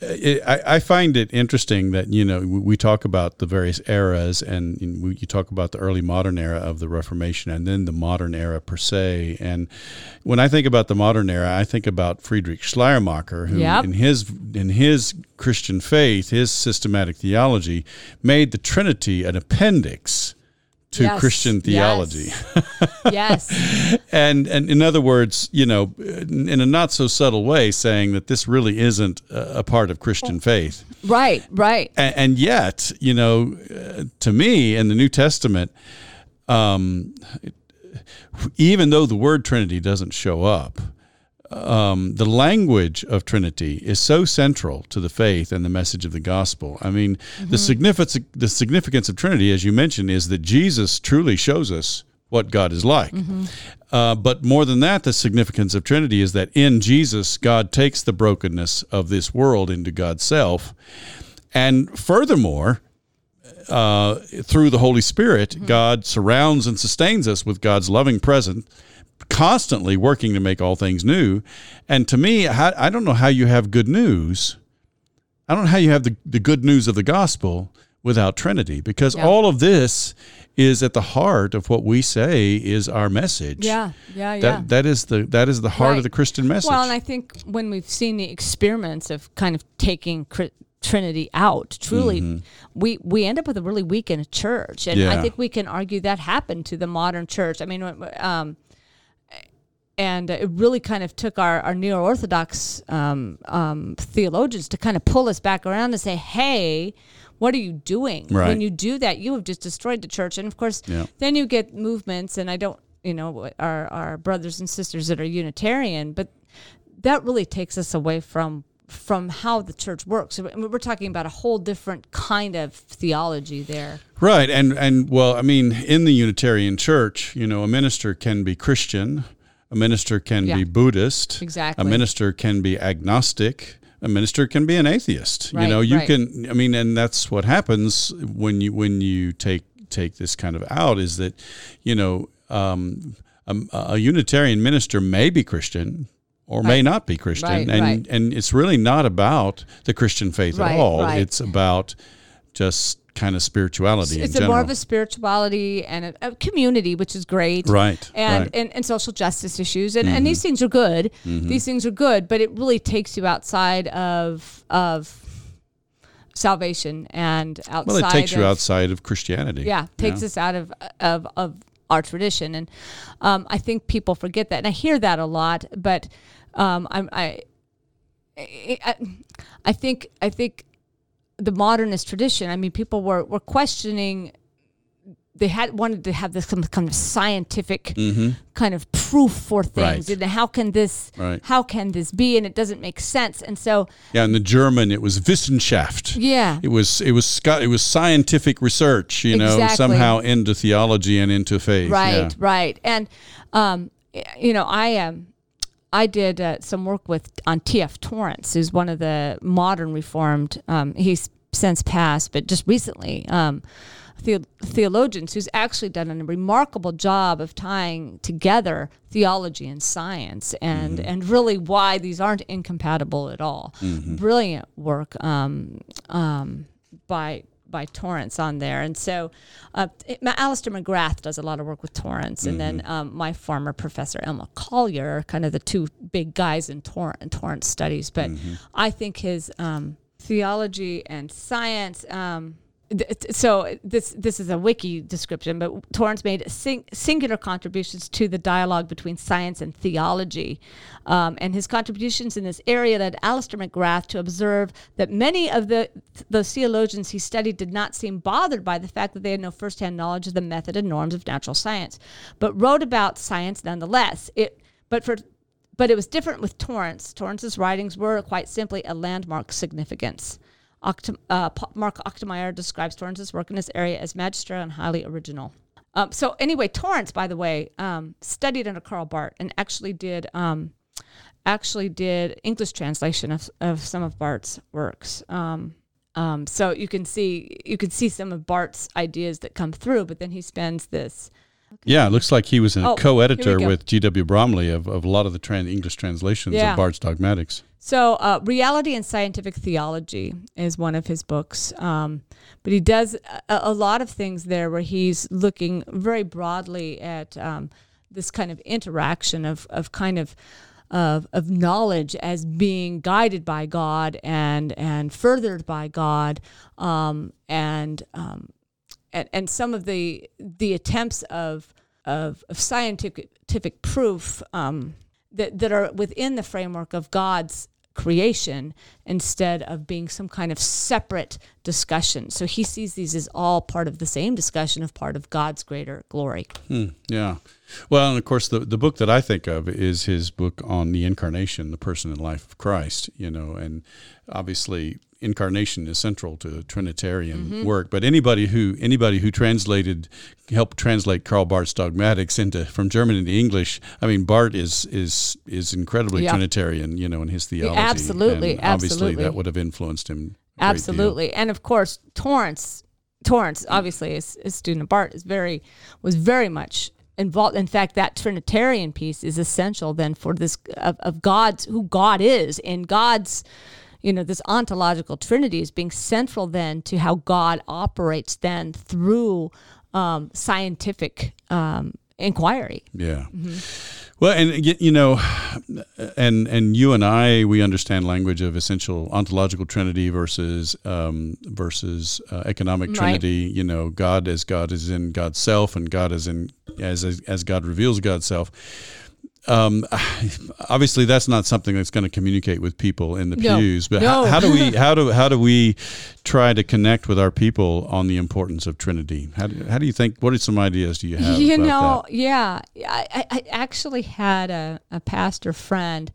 Speaker 2: it, I, I find it interesting that you know we we talk about the various eras, and you you talk about the early modern era of the Reformation, and then the modern era per se. And when I think about the modern era, I think about Friedrich Schleiermacher, who
Speaker 1: Yep.
Speaker 2: in his in his Christian faith, his systematic theology, made the Trinity an appendix to
Speaker 1: Yes,
Speaker 2: Christian theology.
Speaker 1: yes,
Speaker 2: and and in other words, you know, in a not so subtle way, saying that this really isn't a a part of Christian faith,
Speaker 1: right, right.
Speaker 2: and, and yet, you know, uh, to me in the New Testament, um, even though the word Trinity doesn't show up. Um, the language of Trinity is so central to the faith and the message of the gospel. I mean, the significance the significance of Trinity, as you mentioned, is that Jesus truly shows us what God is like. Uh, but more than that, the significance of Trinity is that in Jesus, God takes the brokenness of this world into God's self. And furthermore, uh, through the Holy Spirit, God surrounds and sustains us with God's loving presence, constantly working to make all things new. And to me, I, I don't know how you have good news. I don't know how you have the, the good news of the gospel without Trinity, because
Speaker 1: Yeah.
Speaker 2: all of this is at the heart of what we say is our message.
Speaker 1: Yeah, yeah, yeah.
Speaker 2: That that is the that is the heart
Speaker 1: Right.
Speaker 2: of the Christian message.
Speaker 1: Well, and I think when we've seen the experiments of kind of taking Trinity out, truly, we we end up with a really weakened church, and I
Speaker 2: Mm-hmm.
Speaker 1: Think we can argue that happened to the modern church. I mean, um, and it really kind of took our, our neo orthodox um, um, theologians to kind of pull us back around and say, "Hey." What are you doing?
Speaker 2: Right.
Speaker 1: When you do that, you have just destroyed the church. And of course,
Speaker 2: Yeah.
Speaker 1: then you get movements, and I don't, you know, our, our brothers and sisters that are Unitarian, but that really takes us away from from how the church works. We're talking about a whole different kind of theology there.
Speaker 2: Right, and and well, I mean, in the Unitarian Church, you know, a minister can be Christian, a minister can
Speaker 1: Yeah.
Speaker 2: be Buddhist,
Speaker 1: Exactly.
Speaker 2: a minister can be agnostic, a minister can be an atheist. you know, you
Speaker 1: right.
Speaker 2: can. I mean, and that's what happens when you when you take take this kind of out is that, you know. Um, a, a Unitarian minister may be Christian or may not be Christian,
Speaker 1: Right,
Speaker 2: and
Speaker 1: right.
Speaker 2: and it's really not about the Christian faith
Speaker 1: Right,
Speaker 2: at all.
Speaker 1: right.
Speaker 2: It's about just kind of spirituality
Speaker 1: it's more of a spirituality and a, a community, which is great.
Speaker 2: Right,
Speaker 1: And,
Speaker 2: right. Mm-hmm.
Speaker 1: and and social justice issues, and, and these things are good. These things are good, but it really takes you outside of of salvation and outside.
Speaker 2: well, it takes you
Speaker 1: of-
Speaker 2: outside of Christianity.
Speaker 1: Yeah, takes us out of of of our tradition, and um, I think people forget that, and I hear that a lot. But um, I'm I, I I think I think the modernist tradition. I mean, people were were questioning. They had wanted to have this some kind of scientific kind of proof for things,
Speaker 2: Mm-hmm. Right.
Speaker 1: and how can this
Speaker 2: Right.
Speaker 1: how can this be? And it doesn't make sense. And so,
Speaker 2: Yeah, in the German, it was Wissenschaft.
Speaker 1: yeah,
Speaker 2: It was it was it was scientific research, you know,
Speaker 1: Exactly.
Speaker 2: somehow into theology and into faith.
Speaker 1: Right,
Speaker 2: Yeah.
Speaker 1: right. And um, you know, I um, I did uh, some work with on T.F. Torrance, who's one of the modern Reformed. Um, he's since passed, but just recently. Um, the- theologians who's actually done a remarkable job of tying together theology and science and and really why these aren't incompatible at all brilliant work um, um, by by Torrance on there. And so uh, it, Alister McGrath does a lot of work with Torrance. And then um, my former professor, Elmer Colyer, are kind of the two big guys in, Tor- Torrance studies. But I think his um, theology and science. Um, so this this is a wiki description, but Torrance made sing- singular contributions to the dialogue between science and theology, um, and his contributions in this area led Alister McGrath to observe that many of the the theologians he studied did not seem bothered by the fact that they had no firsthand knowledge of the method and norms of natural science, but wrote about science nonetheless. It but for but it was different with Torrance. Torrance's writings were quite simply a landmark significance. Oct- uh, Mark Achtemeier describes Torrance's work in this area as magisterial and highly original. Um, so anyway, Torrance, by the way, um, studied under Karl Barth and actually did um, actually did English translation of, of some of Barth's works. Um, um, so you can see you can see some of Barth's ideas that come through, but then he spends this
Speaker 2: Yeah, it looks like he was a
Speaker 1: Oh,
Speaker 2: co-editor
Speaker 1: here we go.
Speaker 2: with G.W. Bromiley of, of a lot of the tran English translations
Speaker 1: Yeah.
Speaker 2: of Barth's Dogmatics.
Speaker 1: So, uh, Reality and Scientific Theology is one of his books. Um, but he does a, a lot of things there where he's looking very broadly at um, this kind of interaction of, of kind of. Of, of knowledge as being guided by God and and furthered by God, um, and um, and, and some of the the attempts of of, of scientific proof um, that that are within the framework of God's creation instead of being some kind of separate discussion. So he sees these as all part of the same discussion of part of God's greater glory.
Speaker 2: Yeah. Well, and of course, the, the book that I think of is his book on the incarnation, the person and life of Christ, you know, and obviously incarnation is central to Trinitarian
Speaker 1: Mm-hmm.
Speaker 2: work. But anybody who anybody who translated helped translate Karl Barth's dogmatics into from German into English, I mean Barth is is is incredibly
Speaker 1: Yeah.
Speaker 2: Trinitarian, you know, in his theology.
Speaker 1: absolutely,
Speaker 2: and obviously
Speaker 1: absolutely.
Speaker 2: that would have influenced him. a great deal.
Speaker 1: Absolutely, and of course Torrance, Torrance, obviously, is a student of Barth, is very was very much involved. In fact, that Trinitarian piece is essential then for this of, of God's who God is and God's. You know, this ontological trinity is being central then to how God operates then through um, scientific um, inquiry.
Speaker 2: Yeah.
Speaker 1: Mm-hmm.
Speaker 2: Well, and you know, and and you and I, we understand language of essential ontological trinity versus um, versus uh, economic
Speaker 1: Right.
Speaker 2: trinity. You know, God as God is in God's self, and God is in as, as God reveals God's self. Um, obviously, that's not something that's going to communicate with people in the
Speaker 1: No.
Speaker 2: pews. But
Speaker 1: No.
Speaker 2: how, how do we how do how do we try to connect with our people on the importance of Trinity? How do, how do you think? What are some ideas do you have?
Speaker 1: you know,
Speaker 2: that?
Speaker 1: yeah, I, I I actually had a, a pastor friend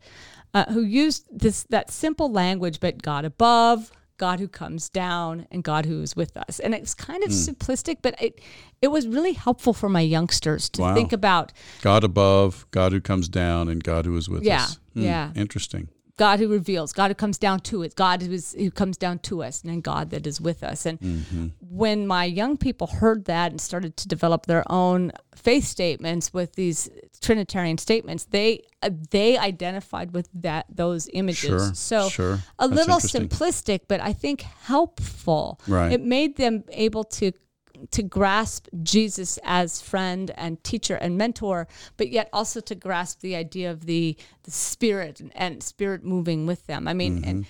Speaker 1: uh, who used this that simple language, but God above, God who comes down, and God who is with us, and it's kind of simplistic, but it it was really helpful for my youngsters to
Speaker 2: Wow.
Speaker 1: think about.
Speaker 2: God above, God who comes down, and God who is with
Speaker 1: Yeah,
Speaker 2: us. Hmm,
Speaker 1: yeah.
Speaker 2: Interesting.
Speaker 1: God who reveals, God who comes down to us, God who, is, who comes down to us, and then God that is with us. And
Speaker 2: Mm-hmm.
Speaker 1: when my young people heard that and started to develop their own faith statements with these Trinitarian statements, they uh, they identified with that those images.
Speaker 2: Sure,
Speaker 1: so
Speaker 2: sure.
Speaker 1: a
Speaker 2: That's
Speaker 1: little simplistic, but I think helpful.
Speaker 2: Right.
Speaker 1: It made them able to to grasp Jesus as friend and teacher and mentor, but yet also to grasp the idea of the the spirit and, and spirit moving with them. I mean,
Speaker 2: Mm-hmm.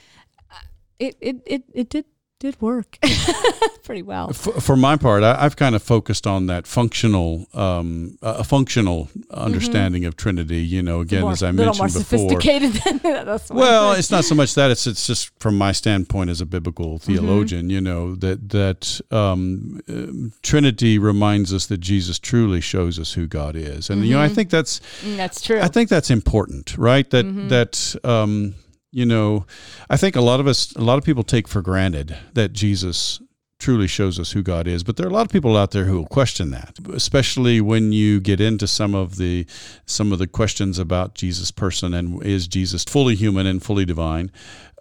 Speaker 1: uh, it, it it it did did work pretty well.
Speaker 2: For, for my part, I, I've kind of focused on that functional, um, a functional understanding of Trinity. You know, again,
Speaker 1: Mm-hmm. more,
Speaker 2: as I
Speaker 1: little more
Speaker 2: mentioned before.
Speaker 1: sophisticated than what
Speaker 2: Well, it's not so much that it's it's just from my standpoint as a biblical
Speaker 1: Mm-hmm.
Speaker 2: theologian, you know, that that um, um, Trinity reminds us that Jesus truly shows us who God is, and you know, I think that's
Speaker 1: saying. that's true.
Speaker 2: I think that's important, right? That
Speaker 1: Mm-hmm.
Speaker 2: that um, you know, I think a lot of us, a lot of people take for granted that Jesus truly shows us who God is, but there are a lot of people out there who will question that, especially when you get into some of the some of the questions about Jesus' person and is Jesus fully human and fully divine.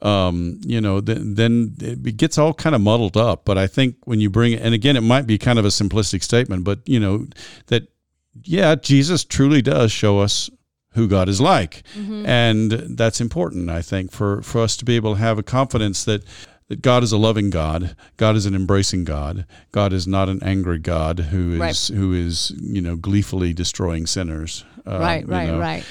Speaker 2: Um, you know, then, then it gets all kind of muddled up. But I think when you bring, and again, it might be kind of a simplistic statement, but you know, that yeah, Jesus truly does show us who God is like. And that's important, I think, for, for us to be able to have a confidence that, that God is a loving God, God is an embracing God, God is not an angry God who is
Speaker 1: Right.
Speaker 2: who is, you know, gleefully destroying sinners. Uh,
Speaker 1: right, right,
Speaker 2: know.
Speaker 1: right.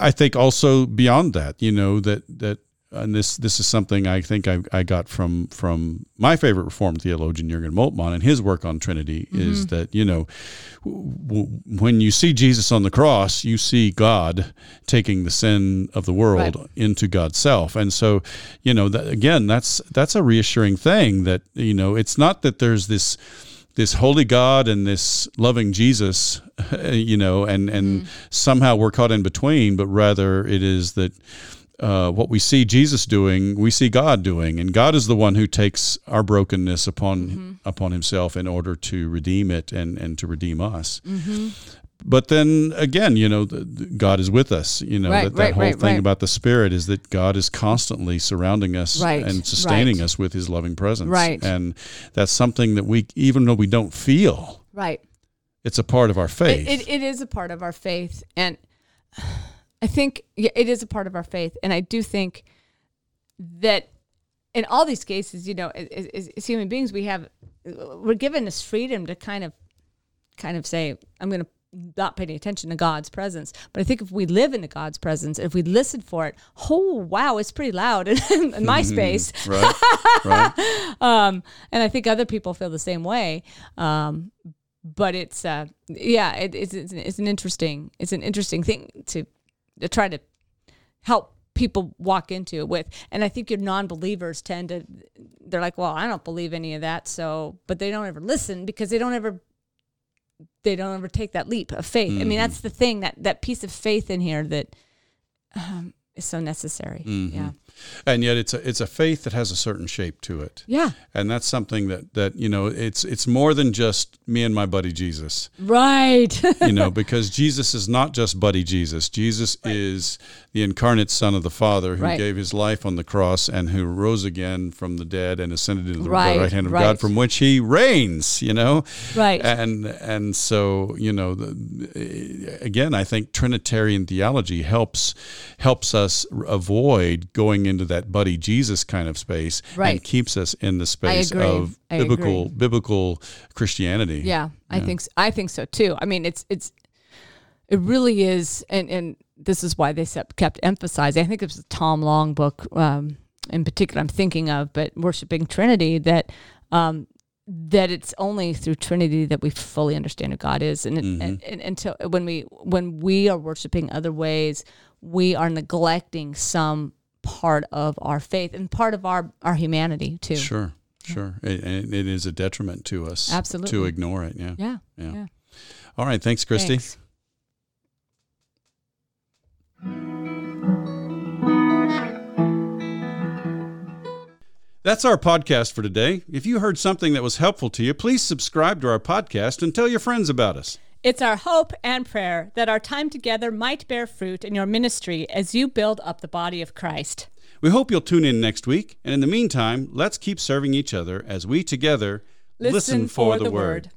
Speaker 2: I think also beyond that, you know, that that and this this is something I think I, I got from from my favorite Reformed theologian Jürgen Moltmann and his work on Trinity is
Speaker 1: Mm-hmm.
Speaker 2: that you know w- w- when you see Jesus on the cross, you see God taking the sin of the world
Speaker 1: Right.
Speaker 2: into God's self, and so you know that, again that's that's a reassuring thing that you know it's not that there's this this holy God and this loving Jesus, you know, and and somehow we're caught in between, but rather it is that uh, what we see Jesus doing, we see God doing, and God is the one who takes our brokenness upon upon Himself in order to redeem it and and to redeem us. But then again, you know, the, the- God is with us. You know,
Speaker 1: Right,
Speaker 2: that, that
Speaker 1: right,
Speaker 2: whole
Speaker 1: right,
Speaker 2: thing about the Spirit is that God is constantly surrounding us and sustaining us with His loving presence.
Speaker 1: Right.
Speaker 2: And that's something that we, even though we don't feel,
Speaker 1: Right.
Speaker 2: it's a part of our faith.
Speaker 1: It, it, it is a part of our faith, and I think yeah, it is a part of our faith, and I do think that in all these cases, you know, as, as, as human beings, we have we're given this freedom to kind of kind of say, I'm going to not pay any attention to God's presence. But I think if we live in the God's presence, if we listen for it, oh wow, it's pretty loud in, in my space.
Speaker 2: right. right.
Speaker 1: um, and I think other people feel the same way. Um, but it's uh, yeah, it, it's, it's it's an interesting it's an interesting thing to try to help people walk into it with. And I think your non-believers tend to they're like, well, I don't believe any of that, so but they don't ever listen because they don't ever they don't ever take that leap of faith. I mean, that's the thing that that piece of faith in here that um, is so necessary. Mm-hmm. Yeah,
Speaker 2: And yet it's a, it's a faith that has a certain shape to it.
Speaker 1: yeah,
Speaker 2: And that's something that, that, you know, it's, it's more than just me and my buddy Jesus,
Speaker 1: right.
Speaker 2: you know, because Jesus is not just buddy Jesus. Jesus is the incarnate son of the father who
Speaker 1: Right.
Speaker 2: gave his life on the cross and who rose again from the dead and ascended into the
Speaker 1: Right,
Speaker 2: right hand of
Speaker 1: right.
Speaker 2: God from which he reigns, you know?
Speaker 1: Right.
Speaker 2: And, and so, you know, the, again, I think Trinitarian theology helps, helps us avoid going into that buddy Jesus kind of space and keeps us in the space of
Speaker 1: I
Speaker 2: biblical,
Speaker 1: agree.
Speaker 2: biblical Christianity.
Speaker 1: Yeah, I think I think so too. I mean, it's it's it really is, and and this is why they kept emphasizing. I think it was a Tom Long book um, in particular. I'm thinking of, but worshiping Trinity that. Um, that it's only through Trinity that we fully understand who God is, and, it, and, and until when we when we are worshiping other ways, we are neglecting some part of our faith and part of our our humanity too.
Speaker 2: Sure, sure. It, and it is a detriment to us
Speaker 1: Absolutely.
Speaker 2: to ignore it. Yeah.
Speaker 1: Yeah,
Speaker 2: Yeah.
Speaker 1: yeah.
Speaker 2: All right. Thanks, Christy.
Speaker 1: Thanks.
Speaker 2: That's our podcast for today. If you heard something that was helpful to you, please subscribe to our podcast and tell your friends about us.
Speaker 1: It's our hope and prayer that our time together might bear fruit in your ministry as you build up the body of Christ.
Speaker 2: We hope you'll tune in next week. And in the meantime, let's keep serving each other as we together listen, for, the, word.